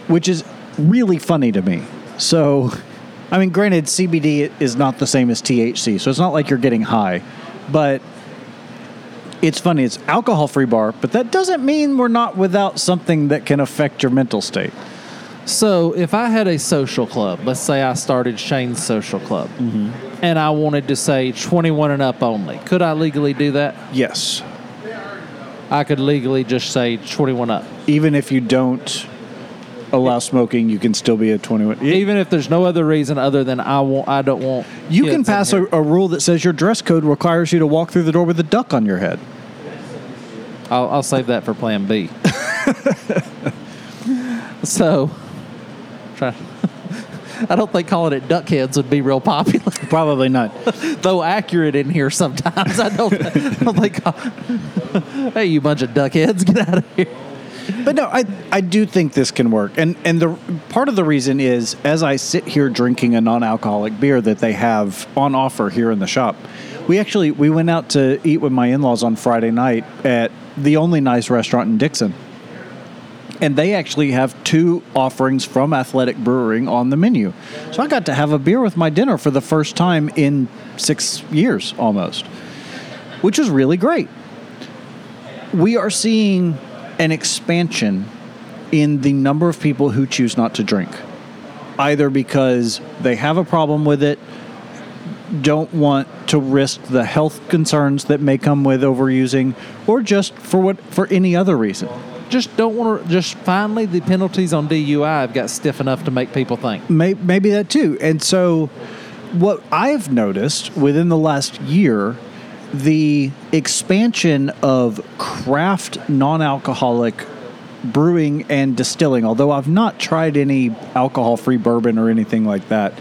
which is really funny to me. So, I mean, granted, CBD is not the same as THC, so it's not like you're getting high, but it's funny. It's alcohol free bar, but that doesn't mean we're not without something that can affect your mental state. So, if I had a social club, let's say I started Shane's social club, mm-hmm. and I wanted to say 21 and up only, could I legally do that? Yes. I could legally just say 21 up, Even if you don't allow smoking, you can still be a 21. even if there's no other reason other than I want. I don't want. You can pass a, a rule that says your dress code requires you to walk through the door with a duck on your head. I'll, I'll save that for Plan B. *laughs* so, try. *laughs* I don't think calling it duck heads would be real popular. *laughs* Probably not. *laughs* though accurate in here sometimes. I don't, I don't think. hey, you bunch of duckheads, get out of here. But no, I I do think this can work, and and the part of the reason is as I sit here drinking a non-alcoholic beer that they have on offer here in the shop. We actually we went out to eat with my in-laws on Friday night at the only nice restaurant in Dixon. And they actually have two offerings from Athletic Brewing on the menu. So I got to have a beer with my dinner for the first time in six years almost, which is really great. We are seeing an expansion in the number of people who choose not to drink, either because they have a problem with it, don't want to risk the health concerns that may come with overusing, or just for what for any other reason. Just don't want to. Just finally, the penalties on DUI have got stiff enough to make people think. May, maybe that too. And so, what I've noticed within the last year, the expansion of craft non alcoholic brewing and distilling, although I've not tried any alcohol free bourbon or anything like that,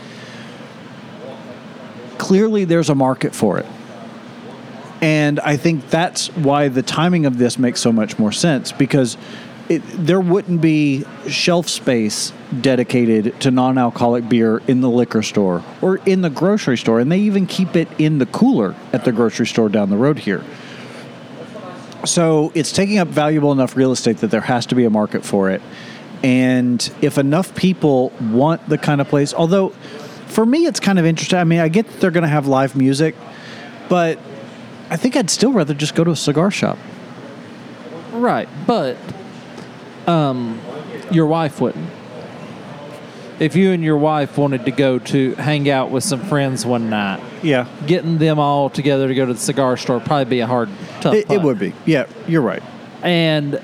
clearly there's a market for it. And I think that's why the timing of this makes so much more sense because it, there wouldn't be shelf space dedicated to non alcoholic beer in the liquor store or in the grocery store. And they even keep it in the cooler at the grocery store down the road here. So it's taking up valuable enough real estate that there has to be a market for it. And if enough people want the kind of place, although for me it's kind of interesting. I mean, I get that they're going to have live music, but I think I'd still rather just go to a cigar shop. Right, but um, your wife wouldn't. If you and your wife wanted to go to hang out with some friends one night, Yeah. getting them all together to go to the cigar store would probably be a hard, tough. It, it putt. would be. Yeah, you're right. And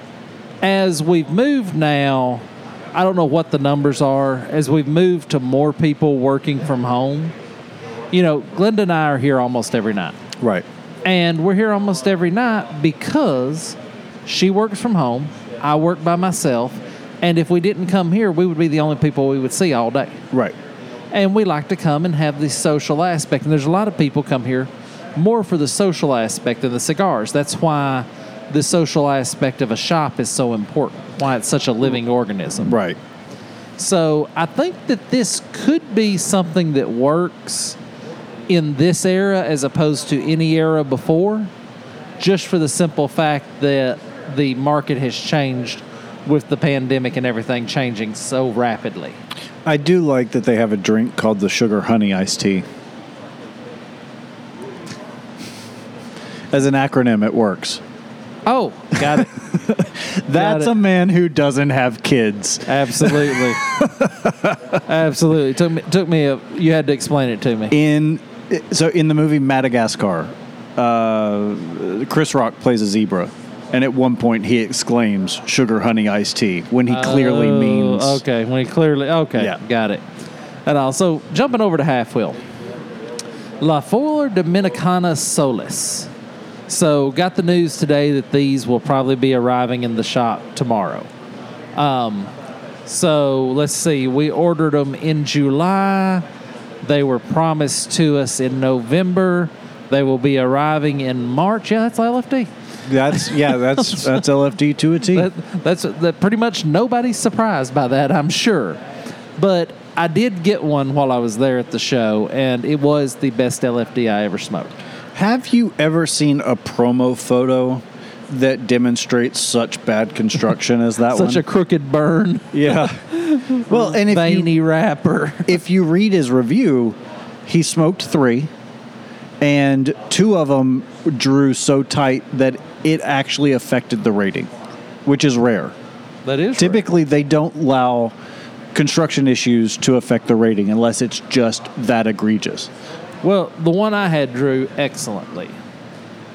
as we've moved now, I don't know what the numbers are. As we've moved to more people working from home, you know, Glenda and I are here almost every night. Right. And we're here almost every night because she works from home, I work by myself, and if we didn't come here, we would be the only people we would see all day. Right. And we like to come and have the social aspect. And there's a lot of people come here more for the social aspect than the cigars. That's why the social aspect of a shop is so important, why it's such a living organism. Right. So I think that this could be something that works in this era as opposed to any era before, just for the simple fact that the market has changed with the pandemic and everything changing so rapidly. I do like that they have a drink called the sugar honey iced tea. As an acronym, it works. Oh, got it. *laughs* That's it. a man who doesn't have kids. Absolutely. *laughs* Absolutely. Took me took me a you had to explain it to me. In so in the movie Madagascar, uh, Chris Rock plays a zebra, and at one point he exclaims "sugar honey iced tea" when he clearly Oh, means Okay, when he clearly okay, Yeah. got it. And also jumping over to half wheel. La Flor Dominicana Solis. So got the news today that these will probably be arriving in the shop tomorrow. Um, so let's see, we ordered them in July. They were promised to us in November. They will be arriving in March. Yeah, that's LFD. That's yeah, that's *laughs* that's LFD to a T. That, that's that. Pretty much nobody's surprised by that, I'm sure. But I did get one while I was there at the show, and it was the best LFD I ever smoked. Have you ever seen a promo photo that demonstrates such bad construction as that *laughs* Such one? Such a crooked burn, yeah. *laughs* well, and if veiny you, wrapper. if you read his review, he smoked three, and two of them drew so tight that it actually affected the rating, which is rare. That is Typically, they don't allow construction issues to affect the rating unless it's just that egregious. Well, the one I had drew excellently.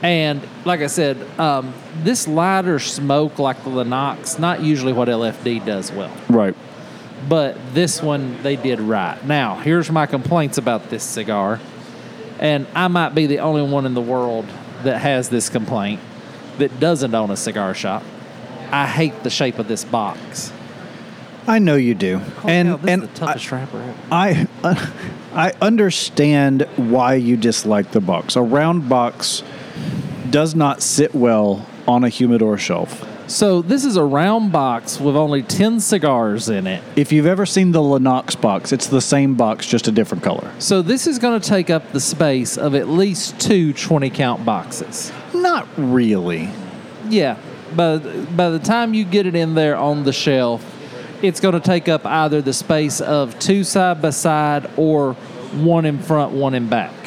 And like I said, um, this lighter smoke, like the Lennox, not usually what LFD does well. Right. but this one they did right. Now, here's my complaints about this cigar, and I might be the only one in the world that has this complaint that doesn't own a cigar shop. I hate the shape of this box. I know you do, and Hell, and is the toughest wrapper ever. I, I *laughs* I understand why you dislike the box. A round box does not sit well on a humidor shelf. So this is a round box with only ten cigars in it. If you've ever seen the Lennox box, it's the same box, just a different color. So this is going to take up the space of at least two 20 count boxes. Not really. Yeah, by by the time you get it in there on the shelf, it's going to take up either the space of two side by side or one in front, one in back.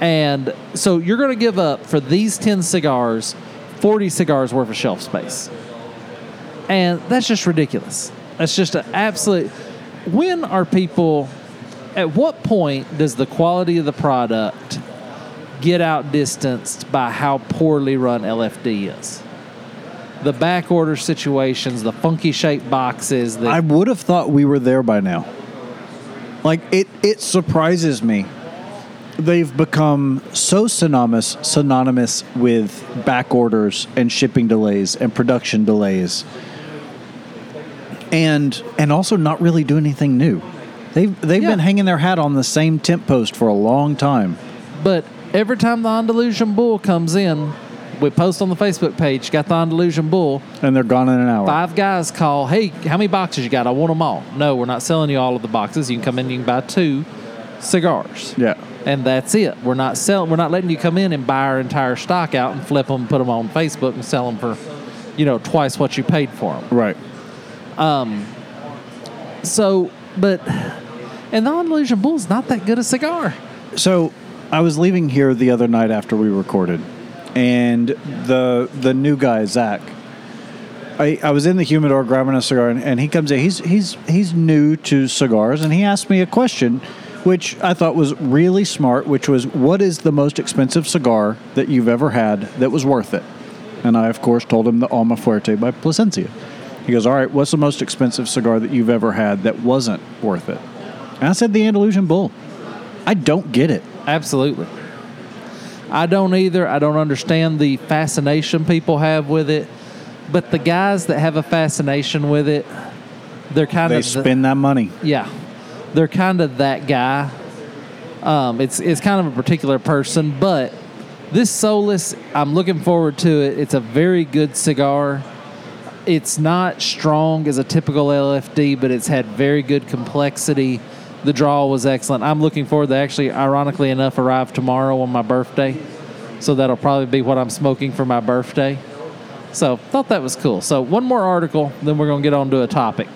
And so you're going to give up for these 10 cigars 40 cigars worth of shelf space. And that's just ridiculous. That's just an absolute. When are people, at what point does the quality of the product get outdistanced by how poorly run LFD is? the back order situations, the funky shaped boxes. The, I would have thought we were there by now. Like it, it surprises me. They've become so synonymous, synonymous with back orders and shipping delays and production delays, and and also not really do anything new. They've they've Yeah. been hanging their hat on the same temp post for a long time. but every time the Andalusian bull comes in, we post on the Facebook page, got the Andalusian bull. And they're gone in an hour. Five guys call, hey, how many boxes you got? I want them all. No, we're not selling you all of the boxes. You can come in, you can buy two cigars. Yeah. And that's it. We're not selling. We're not letting you come in and buy our entire stock out and flip them, put them on Facebook, and sell them for, you know, twice what you paid for them. Right. Um. So, but and the Andalusian Bull's not that good a cigar. So I was leaving here the other night after we recorded, and the the new guy Zach. I, I was in the humidor grabbing a cigar, and, and he comes in. He's he's he's new to cigars, and he asked me a question, which I thought was really smart. Which was, "What is the most expensive cigar that you've ever had that was worth it?" And I, of course, told him the Alma Fuerte by Plasencia. He goes, "All right, what's the most expensive cigar that you've ever had that wasn't worth it?" And I said, "The Andalusian Bull." I don't get it. Absolutely. I don't either. I don't understand the fascination people have with it. But the guys that have a fascination with it, they're kind They of the- spend that money. Yeah, they're kind of that guy. Um, it's it's kind of a particular person, but this Solus, I'm looking forward to it. It's a very good cigar. It's not strong as a typical LFD, but it's had very good complexity. The draw was excellent. I'm looking forward. They actually, ironically enough, arrive tomorrow on my birthday, so that'll probably be what I'm smoking for my birthday. So thought that was cool. So one more article, then we're gonna get on to a topic.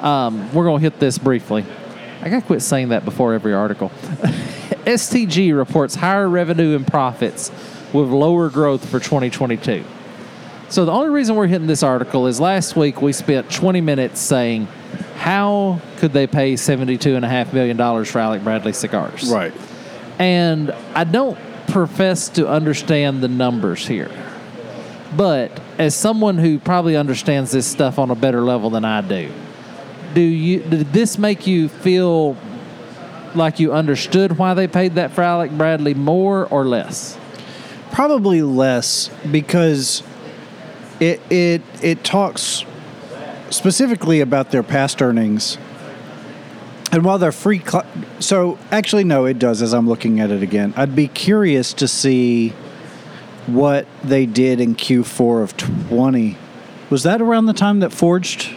Um, we're going to hit this briefly. I got to quit saying that before every article. *laughs* STG reports higher revenue and profits with lower growth for 2022. So the only reason we're hitting this article is last week we spent 20 minutes saying how could they pay $72.5 million for Alec Bradley cigars? Right. And I don't profess to understand the numbers here. But as someone who probably understands this stuff on a better level than I do, do you did this make you feel like you understood why they paid that for Alec Bradley more or less? Probably less because it it it talks specifically about their past earnings. And while they're free, cl- so actually no, it does. As I'm looking at it again, I'd be curious to see what they did in Q4 of 20. Was that around the time that Forged?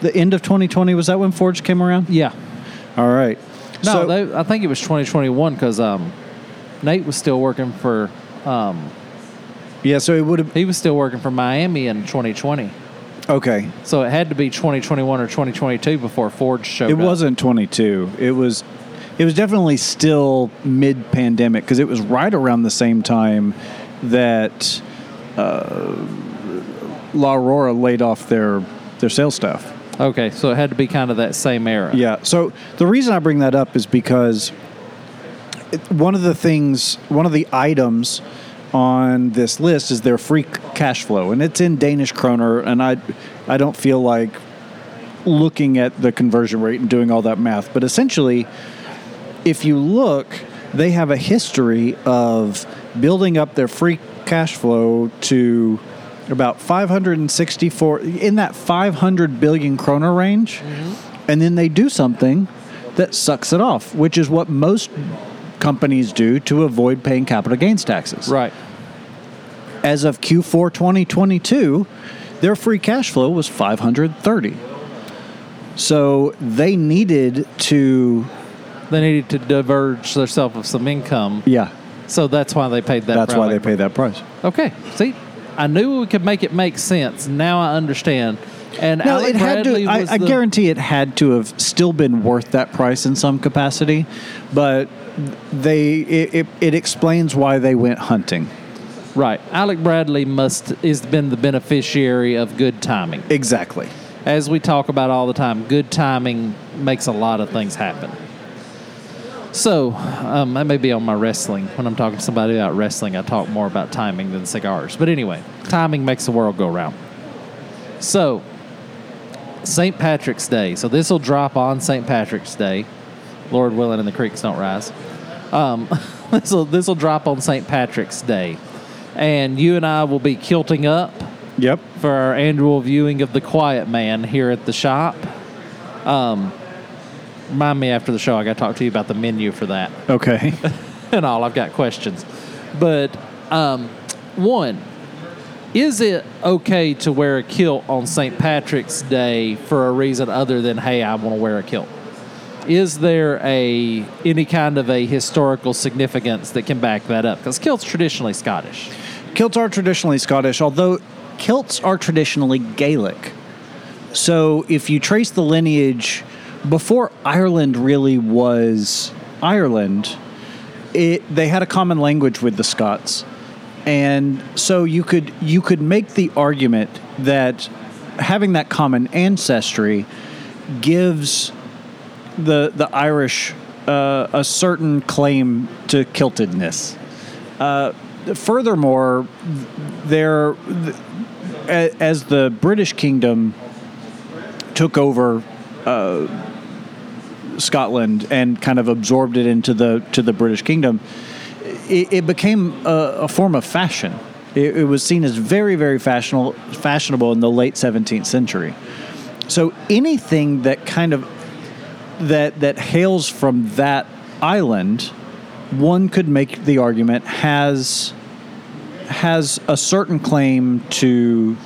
The end of 2020 was that when Forged came around? Yeah. All right. No, So- they, I think it was 2021 because um, Nate was still working for um, yeah. So it would have. he was still working for Miami in 2020. Okay. So it had to be 2021 or 2022 before Forged showed up. It up. wasn't 22. It was it was definitely still mid pandemic because it was right around the same time that uh, La Aurora laid off their their sales staff. Okay, so it had to be kind of that same era. Yeah. So the reason I bring that up is because it, one of the things, one of the items on this list is their free cash flow, and it's in Danish kroner, and I, I don't feel like looking at the conversion rate and doing all that math, but essentially, if you look, they have a history of building up their free cash flow to about 564 in that 500 billion kroner range mm-hmm. and then they do something that sucks it off which is what most companies do to avoid paying capital gains taxes. Right. as of Q4 2022 their free cash flow was 530 so they needed to They needed to diverge themselves of some income, yeah. So that's why they paid that. that's why they paid that price. Okay, see, I knew we could make it make sense. Now I understand. And No, Alec it had Bradley to. I, I the- guarantee it had to have still been worth that price in some capacity, but they it, it, it explains why they went hunting. right. Alec Bradley must has been the beneficiary of good timing. Exactly. As we talk about all the time, good timing makes a lot of things happen. So um, that may be on my wrestling. When I'm talking to somebody about wrestling, I talk more about timing than cigars. But anyway, timing makes the world go round. So St. Patrick's Day. So this will drop on St. Patrick's Day, Lord willing, and the creeks don't rise. Um, *laughs* this will this will drop on St. Patrick's Day, and you and I will be kilting up Yep. for our annual viewing of The Quiet Man here at the shop. Um, remind me after the show. I got to talk to you about the menu for that Okay. *laughs* and all. I've got questions, but um, one. Is it okay to wear a kilt on St. Patrick's Day for a reason other than hey, I want to wear a kilt? Is there a any kind of a historical significance that can back that up? Because kilt's traditionally Scottish. Kilts are traditionally Scottish, although kilts are traditionally Gaelic. So if you trace the lineage before Ireland really was Ireland, it they had a common language with the Scots. And so you could you could make the argument that having that common ancestry gives the the Irish uh, a certain claim to kiltedness. Uh, furthermore, there, th- as the British kingdom took over uh, Scotland and kind of absorbed it into the to the British kingdom, it, it became a, a form of fashion. It, it was seen as very, very fashionable, fashionable in the late 17th century. So anything that kind of that that hails from that island, one could make the argument has has a certain claim to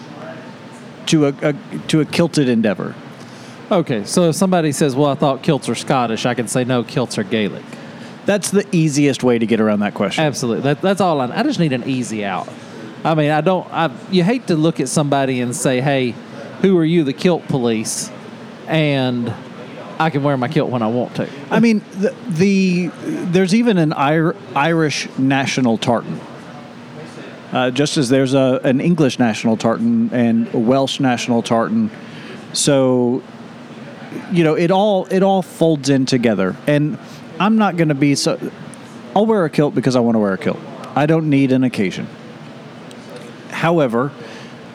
to a, a to a kilted endeavor. Okay, so if somebody says, "Well, I thought kilts are Scottish," I can say, "No, kilts are Gaelic." That's the easiest way to get around that question. Absolutely, that, that's all. I, I just need an easy out. I mean, I don't. I, you hate to look at somebody and say, "Hey, who are you, the kilt police?" And I can wear my kilt when I want to. I mean, the, the there's even an Ir- Irish national tartan. Uh, just as there's a an English national tartan and a Welsh national tartan, so you know it all it all folds in together. And I'm not going to be so. I'll wear a kilt because I want to wear a kilt. I don't need an occasion. However,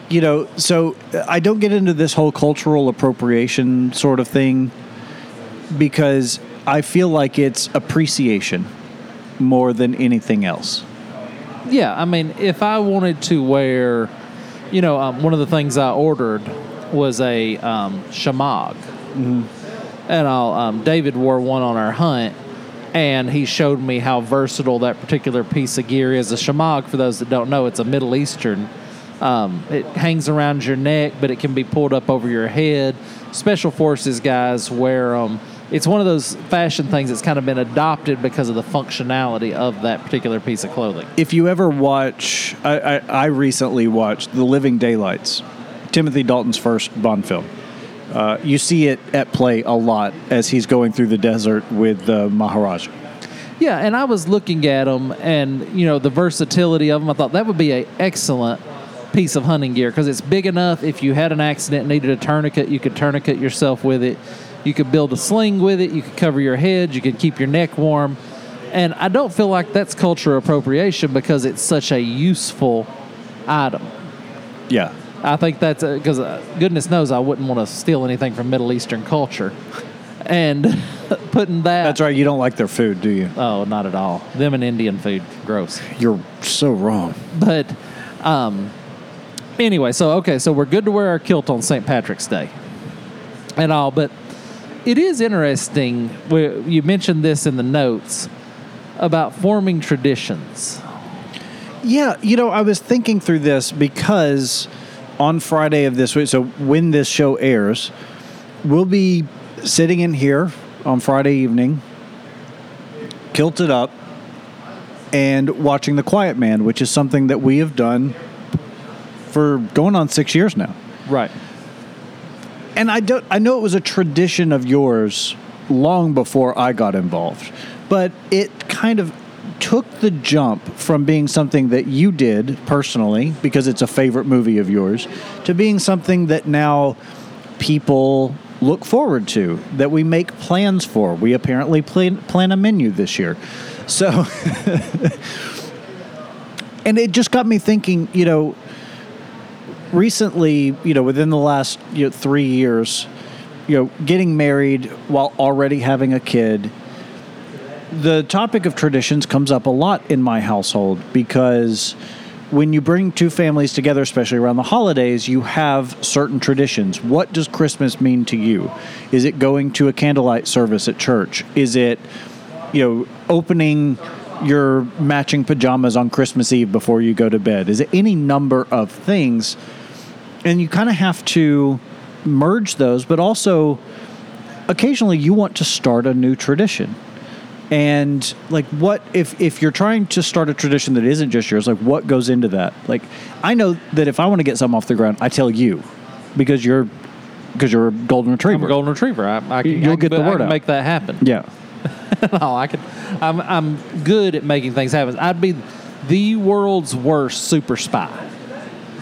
you know, so I don't get into this whole cultural appropriation sort of thing because I feel like it's appreciation more than anything else. Yeah, I mean, if I wanted to wear, you know, um, one of the things I ordered was a um, shemagh, and I'll, um, David wore one on our hunt, and he showed me how versatile that particular piece of gear is. A shemagh, for those that don't know, it's a Middle Eastern. Um, it hangs around your neck, but it can be pulled up over your head. Special forces guys wear them. It's one of those fashion things that's kind of been adopted because of the functionality of that particular piece of clothing. If you ever watch, I, I, I recently watched The Living Daylights, Timothy Dalton's first Bond film. Uh, you see it at play a lot as he's going through the desert with the Maharaj. Yeah, and I was looking at them, and you know the versatility of them. I thought that would be an excellent piece of hunting gear because it's big enough. If you had an accident, and needed a tourniquet, you could tourniquet yourself with it. You could build a sling with it. You could cover your head. You could keep your neck warm. And I don't feel like that's cultural appropriation because it's such a useful item. Yeah. I think that's because uh, goodness knows I wouldn't want to steal anything from Middle Eastern culture. And *laughs* putting that. That's right. You don't like their food, do you? Oh, not at all. Them and Indian food, gross. You're so wrong. But um, anyway, so okay, so we're good to wear our kilt on St. Patrick's Day and all, but it is interesting. We, you mentioned this in the notes about forming traditions. Yeah, you know, I was thinking through this because on Friday of this week, so when this show airs, we'll be sitting in here on Friday evening, kilted up, and watching The Quiet Man, which is something that we have done for going on six years now. Right. And I don't I know it was a tradition of yours long before I got involved. But it kind of took the jump from being something that you did personally because it's a favorite movie of yours to being something that now people look forward to, that we make plans for. We apparently plan, plan a menu this year. So, *laughs* and it just got me thinking, you know, recently, you know, within the last you know, three years, you know, getting married while already having a kid, the topic of traditions comes up a lot in my household because when you bring two families together, especially around the holidays, you have certain traditions. What does Christmas mean to you? Is it going to a candlelight service at church? Is it, you know, opening your matching pajamas on Christmas Eve before you go to bed? Is it any number of things? And you kind of have to merge those, but also occasionally you want to start a new tradition and like what if if you're trying to start a tradition that isn't just yours like what goes into that like i know that if i want to get something off the ground i tell you because you're because you're a golden retriever I'm a golden retriever. I, I can, You'll I get the I word can out. make that happen. yeah *laughs* no, I can. I'm I'm good at making things happen. I'd be the world's worst super spy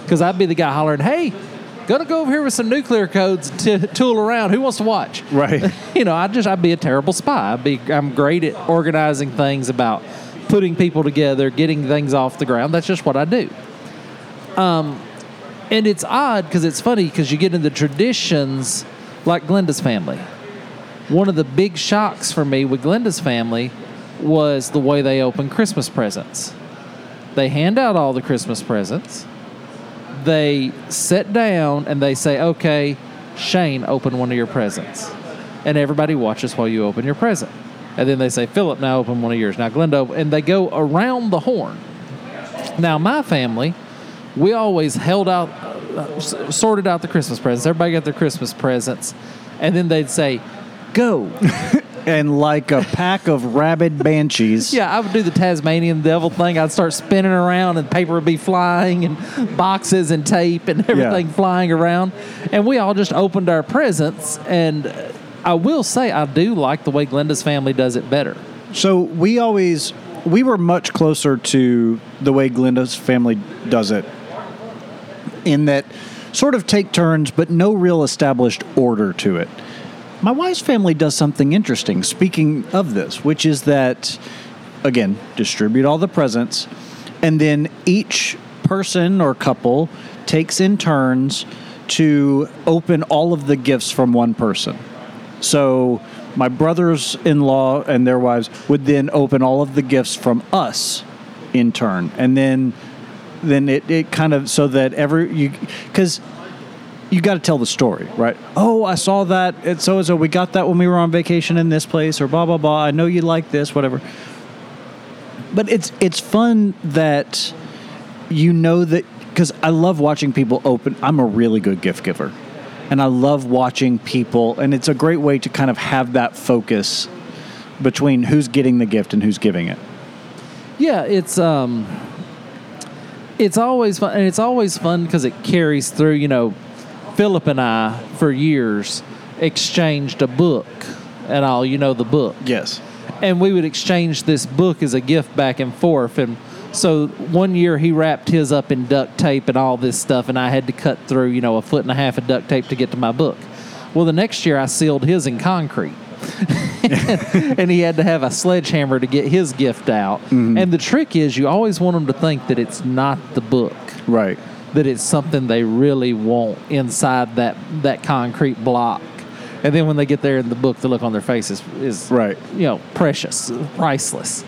because I'd be the guy hollering, "Hey, gonna go over here with some nuclear codes to tool around. Who wants to watch?" right *laughs* you know, I just I'd be a terrible spy. I'd be I'm great at organizing things about putting people together, getting things off the ground. That's just what I do. Um, and it's odd because it's funny because you get into traditions like Glenda's family. One of the big shocks for me with Glenda's family was the way they open Christmas presents. They hand out all the Christmas presents. They sit down and they say, "Okay, Shane, open one of your presents," and everybody watches while you open your present. And then they say, "Philip, now open one of yours." Now, Glenda, and they go around the horn. Now, my family, we always held out, uh, sorted out the Christmas presents. Everybody got their Christmas presents, and then they'd say, "Go." *laughs* and like a pack of rabid banshees *laughs* Yeah, I would do the Tasmanian devil thing. I'd start spinning around and paper would be flying and boxes and tape and everything flying around. And we all just opened our presents. And I will say, I do like the way Glenda's family does it better. So we always we were much closer to the way Glenda's family does it in that sort of take turns but no real established order to it. My wife's family does something interesting speaking of this, which is that again, distribute all the presents and then each person or couple takes in turns to open all of the gifts from one person. So my brothers-in-law and their wives would then open all of the gifts from us in turn, and then then it, it kind of so that every you because you got to tell the story, right? Oh, I saw that at so and so. We got that when we were on vacation in this place, or blah blah blah. I know you like this, whatever. But it's it's fun that you know that because I love watching people open. I'm a really good gift giver, and I love watching people, and it's a great way to kind of have that focus between who's getting the gift and who's giving it. Yeah, it's um, it's always fun, and it's always fun because it carries through. You know, Philip and I for years exchanged a book, and all you know the book. Yes. and we would exchange this book as a gift back and forth. And so one year he wrapped his up in duct tape and all this stuff and i had to cut through you know a foot and a half of duct tape to get to my book. Well the next year i sealed his in concrete. *laughs* And he had to have a sledgehammer to get his gift out. Mm-hmm. And the trick is you always want them to think that it's not the book. Right. That it's something they really want inside that that concrete block. And then when they get there in the book, the look on their face is, is Right. you know, precious, priceless.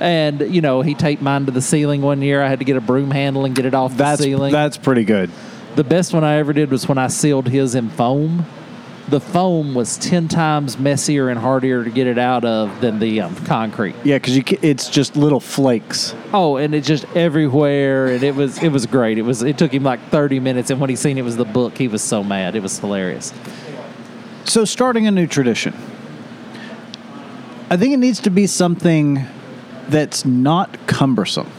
And, you know, he taped mine to the ceiling one year. I had to get a broom handle and get it off That's the ceiling. that's pretty good. the best one I ever did was when I sealed his in foam. The foam was 10 times messier and harder to get it out of than the um, concrete. Yeah, because it's just little flakes. Oh, and it just everywhere, and it was it was great. It was it took him like thirty minutes, and when he seen it was the book, he was so mad. It was hilarious. So, starting a new tradition, I think it needs to be something that's not cumbersome.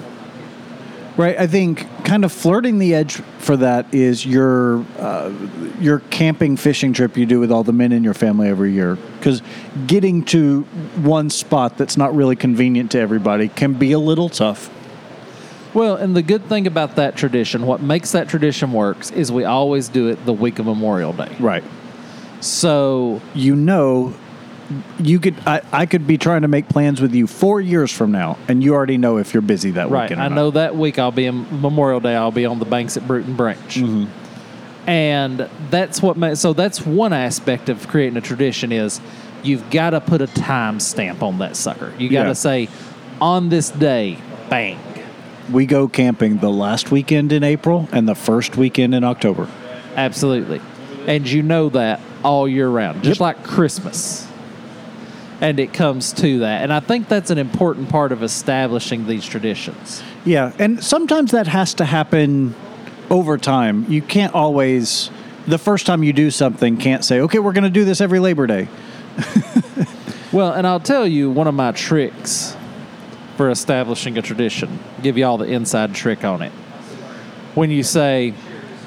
Right? I think kind of flirting the edge for that is your uh, your camping fishing trip you do with all the men in your family every year. Because getting to one spot that's not really convenient to everybody can be a little tough. Well, and the good thing about that tradition, what makes that tradition works, is we always do it the week of Memorial Day. Right. So You know, you could I, I could be trying to make plans with you four years from now, and you already know if you're busy that Right. weekend. or I not. know that week I'll be in Memorial Day. I'll be on the banks at Bruton Branch, Mm-hmm. and that's what. Ma- so that's one aspect of creating a tradition is you've got to put a time stamp on that sucker. You got to Yeah. say, on this day, bang. We go camping the last weekend in April and the first weekend in October. Absolutely, and you know that all year round, just Yep. like Christmas. And it comes to that, and I think that's an important part of establishing these traditions. Yeah, and sometimes that has to happen over time. You can't always the first time you do something can't say, "Okay, we're going to do this every Labor Day." *laughs* Well, and I'll tell you one of my tricks for establishing a tradition. Give you all the inside trick on it. When you say,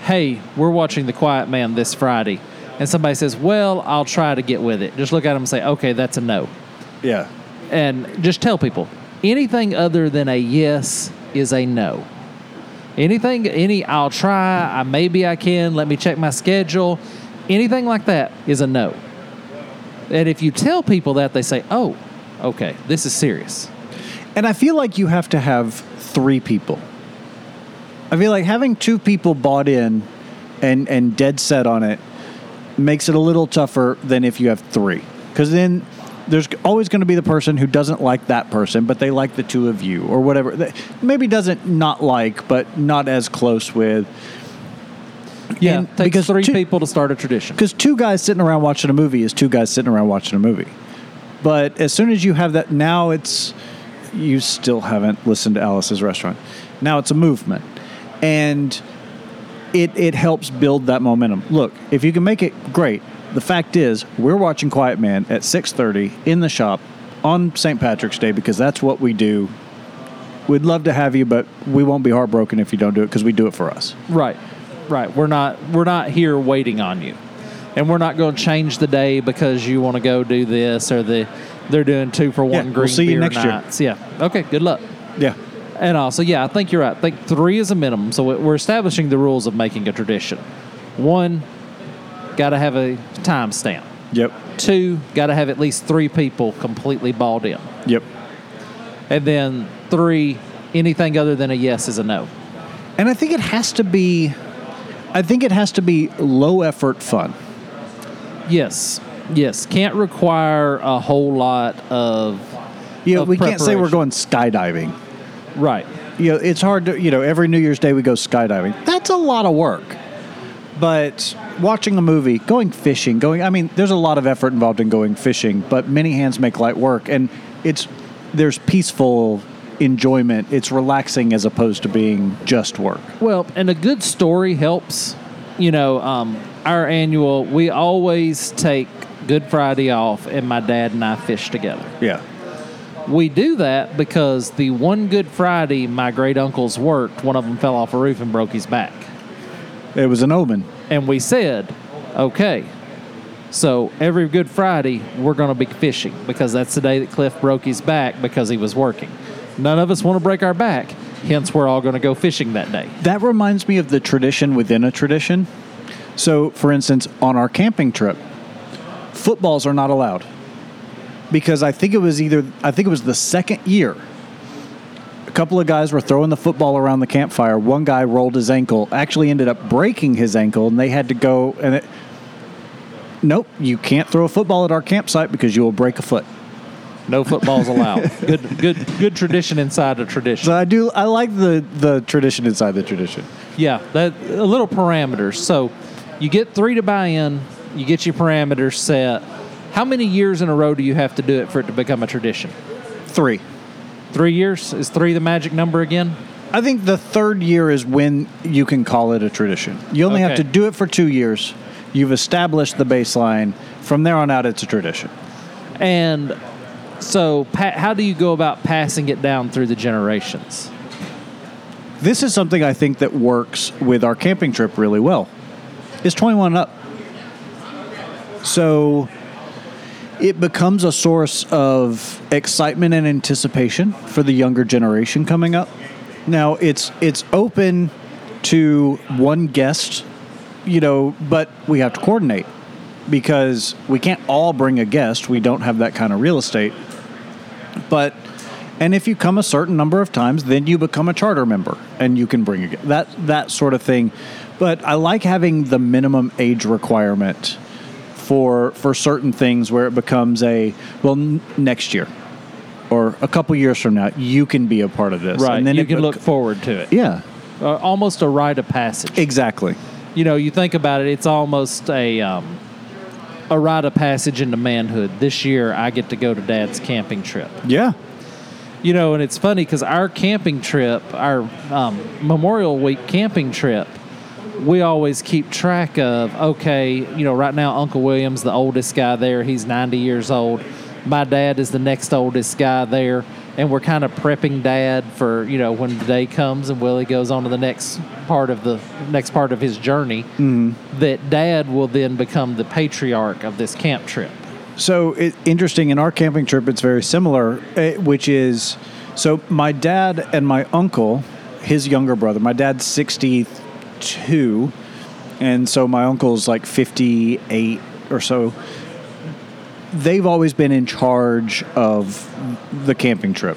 "Hey, we're watching The Quiet Man this Friday," and somebody says, "Well, I'll try to get with it," just look at them and say, "Okay, that's a no," Yeah. and just tell people anything other than a yes is a no. Anything, any, I'll try. I maybe I can. Let me check my schedule. Anything like that is a no. And if you tell people that, they say, "Oh, okay, this is serious." And I feel like you have to have 3 people. I feel like having two people bought in and and dead set on it makes it a little tougher than if you have 3. Cuz then there's always going to be the person who doesn't like that person, but they like the two of you or whatever. Maybe doesn't not like, but not as close with. Yeah, And takes because three two- people to start a tradition. Because two guys sitting around watching a movie is two guys sitting around watching a movie. But as soon as you have that, now it's you still haven't listened to Alice's Restaurant. Now it's a movement, and it it helps build that momentum. Look, if you can make it great. The fact is, we're watching Quiet Man at six thirty in the shop on St. Patrick's Day because that's what we do. We'd love to have you, but we won't be heartbroken if you don't do it because we do it for us. Right, right. We're not we're not here waiting on you, and we're not going to change the day because you want to go do this or the they're doing two for one Yeah, green we'll see you next year. nights. Yeah. Okay. Good luck. Yeah. And uh, also, yeah, I think you're right. I think three is a minimum. So we're establishing the rules of making a tradition. One, got to have a time stamp. Yep. Two, got to have at least three people completely balled in. Yep. And then three, anything other than a yes is a no. And I think it has to be I think it has to be low effort fun. Yes, yes. Can't require a whole lot of. Know, of we can't say we're going skydiving. Right. You know, it's hard to, you know, every New Year's Day we go skydiving. That's a lot of work. But watching a movie, going fishing, going I mean, there's a lot of effort involved in going fishing, but many hands make light work and it's there's peaceful enjoyment. It's relaxing as opposed to being just work. Well, and a good story helps. You know, um, our annual, we always take Good Friday off, and my dad and I fish together. Yeah. We do that because the one Good Friday my great uncles worked, one of them fell off a roof and broke his back. It was an omen. And we said, okay, so every Good Friday, we're going to be fishing because that's the day that Cliff broke his back because he was working. None of us want to break our back, hence, we're all going to go fishing that day. That reminds me of the tradition within a tradition. So, for instance, on our camping trip, footballs are not allowed because I think it was either I think it was the second year. A couple of guys were throwing the football around the campfire. One guy rolled his ankle, actually ended up breaking his ankle, and they had to go and it, nope, you can't throw a football at our campsite because you will break a foot. No footballs allowed. good, good, good tradition inside a tradition. So I do I like the the tradition inside the tradition. Yeah, that a little parameters. So you get three to buy in. You get your parameters set. How many years in a row do you have to do it for it to become a tradition? Three. Three years is three the magic number again? I think the third year is when you can call it a tradition. You only have to do it for two years. You've established the baseline. From there on out, it's a tradition. And so, how do you go about passing it down through the generations? This is something I think that works with our camping trip really well. It's 21 and up. So it becomes a source of excitement and anticipation for the younger generation coming up. Now it's it's open to one guest, you know, but we have to coordinate. because we can't all bring a guest. We don't have that kind of real estate. But and if you come a certain number of times, then you become a charter member and you can bring a. That that sort of thing. But I like having the minimum age requirement for for certain things where it becomes a well n- next year or a couple years from now you can be a part of this Right. and then you can bec- look forward to it. yeah Uh, almost a rite of passage. exactly you know, you think about it, it's almost a um, a rite of passage into manhood. This year, I get to go to Dad's camping trip. yeah You know, and it's funny because our camping trip, our um, Memorial Week camping trip, we always keep track of. Okay, you know, right now Uncle William's the oldest guy there. He's ninety years old. My dad is the next oldest guy there, and we're kind of prepping Dad for you know when the day comes and Willie goes on to the next part of the next part of his journey. That Dad will then become the patriarch of this camp trip. So it, interesting in our camping trip, it's very similar, eh, which is so my dad and my uncle, his younger brother. My dad's sixty-two, and so my uncle's like fifty-eight or so. They've always been in charge of the camping trip.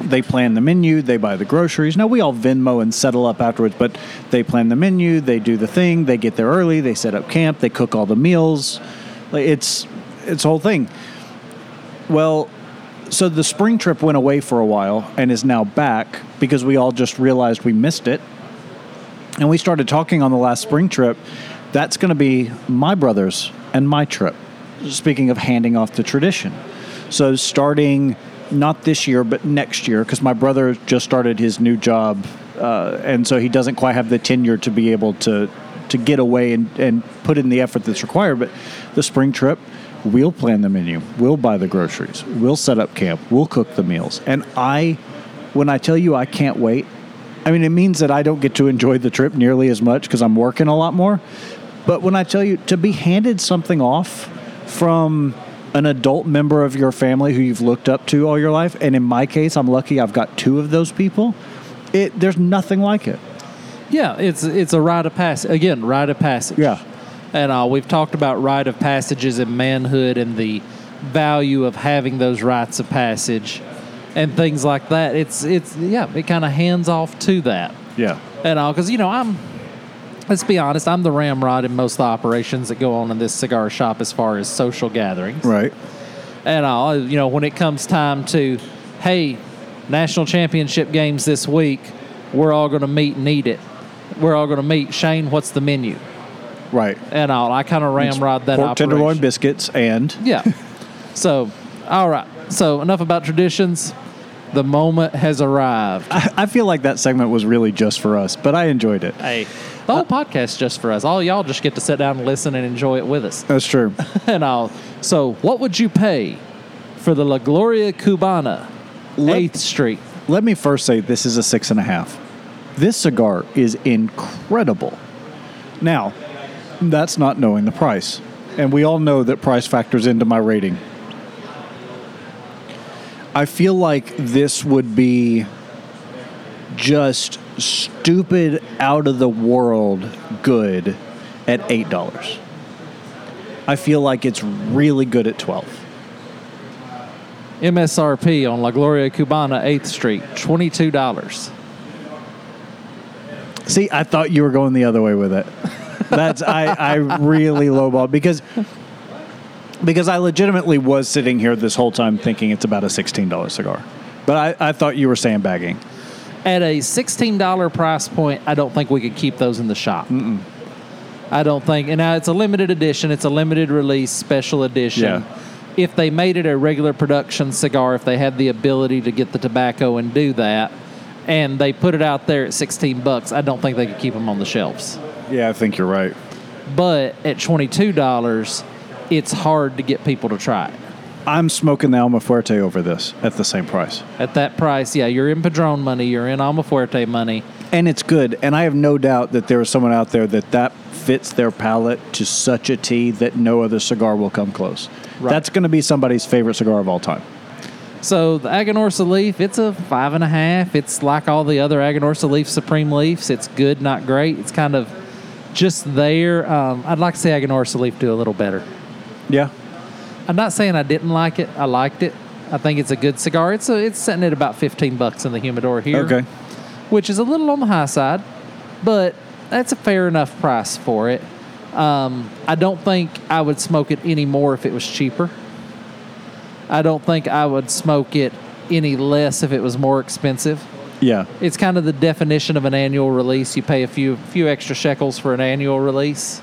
They plan the menu, they buy the groceries. Now we all Venmo and settle up afterwards, but they plan the menu, they do the thing, they get there early, they set up camp, they cook all the meals. It's it's whole thing. Well, so the spring trip went away for a while and is now back because we all just realized we missed it. And we started talking on the last spring trip. That's going to be my brother's and my trip. Speaking of handing off the tradition. So starting not this year, but next year, because my brother just started his new job, uh, and so he doesn't quite have the tenure to be able to to get away and, and put in the effort that's required. But the spring trip, we'll plan the menu, we'll buy the groceries, we'll set up camp, we'll cook the meals, and I, when I tell you I can't wait, I mean it means that I don't get to enjoy the trip nearly as much because I'm working a lot more. But when I tell you to be handed something off from an adult member of your family who you've looked up to all your life, and in my case, I'm lucky I've got two of those people. It there's nothing like it. Yeah, it's it's a rite of passage. Again, rite of passage. Yeah. And uh, we've talked about rite of passages and manhood and the value of having those rites of passage and things like that. It's it's yeah, it kind of hands off to that Yeah. and all because you know I'm. Let's be honest. I'm the ramrod in most of the operations that go on in this cigar shop as far as social gatherings Right. and all. You know, when it comes time to, hey, national championship games this week, we're all going to meet and eat it. We're all going to meet. Shane, what's the menu? Right. And all. I kind of ramrod that Pork operation. tenderloin biscuits and Yeah. *laughs* so, all right. So enough about traditions. The moment has arrived. I, I feel like that segment was really just for us, but I enjoyed it. Hey, the whole podcast's just for us. All y'all just get to sit down and listen and enjoy it with us. *laughs* That's true. *laughs* and all. So, what would you pay for the La Gloria Cubana, Let- Eighth Street? Let me first say this is a six and a half. This cigar is incredible. Now, that's not knowing the price. And we all know that price factors into my rating. I feel like this would be just stupid, out of the world good at $8. I feel like it's really good at 12. MSRP on La Gloria Cubana, 8th Street, $22. See, I thought you were going the other way with it. That's I, I really lowballed because because I legitimately was sitting here this whole time thinking it's about a sixteen dollar cigar. But I, I thought you were sandbagging. At a $16 price point, I don't think we could keep those in the shop. I don't think. And now it's a limited edition, it's a limited release, special edition. Yeah. If they made it a regular production cigar, if they had the ability to get the tobacco and do that, and they put it out there at 16 bucks, I don't think they could keep them on the shelves. Yeah, I think you're right. But at $22, it's hard to get people to try it. I'm smoking the Alma Fuerte over this at the same price. At that price, yeah, you're in Padron money, you're in Almafuerte money. And it's good. And I have no doubt that there is someone out there that that fits their palate to such a T that no other cigar will come close. Right. That's going to be somebody's favorite cigar of all time. So the Aganorsa leaf, it's a five and a half. It's like all the other Aganorsa leaf Supreme leafs. It's good, not great. It's kind of just there. Um, I'd like to see Aganorsa Leaf do a little better. Yeah. I'm not saying I didn't like it. I liked it. I think it's a good cigar. It's a, it's sitting at about 15 bucks in the humidor here, Okay. which is a little on the high side, but that's a fair enough price for it. Um, I don't think I would smoke it anymore if it was cheaper. I don't think I would smoke it any less if it was more expensive. Yeah. It's kind of the definition of an annual release. You pay a few few extra shekels for an annual release.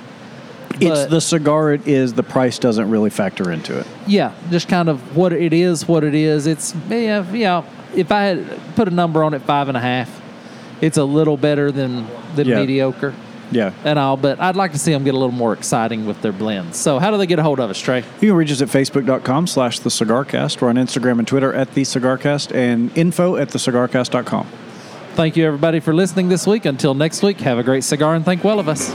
It's the cigar it is, the price doesn't really factor into it. Yeah, just kind of what it is, what it is. It's yeah, yeah. If I had put a number on it, five and a half, it's a little better than than Yeah. mediocre Yeah. and all. But I'd like to see them get a little more exciting with their blends. So how do they get a hold of us, Trey? You can reach us at facebook.com slash the cigarcast. We're on Instagram and Twitter at the cigarcast and info at thecigarcast.com. Thank you everybody for listening this week. Until next week, have a great cigar and think well of us.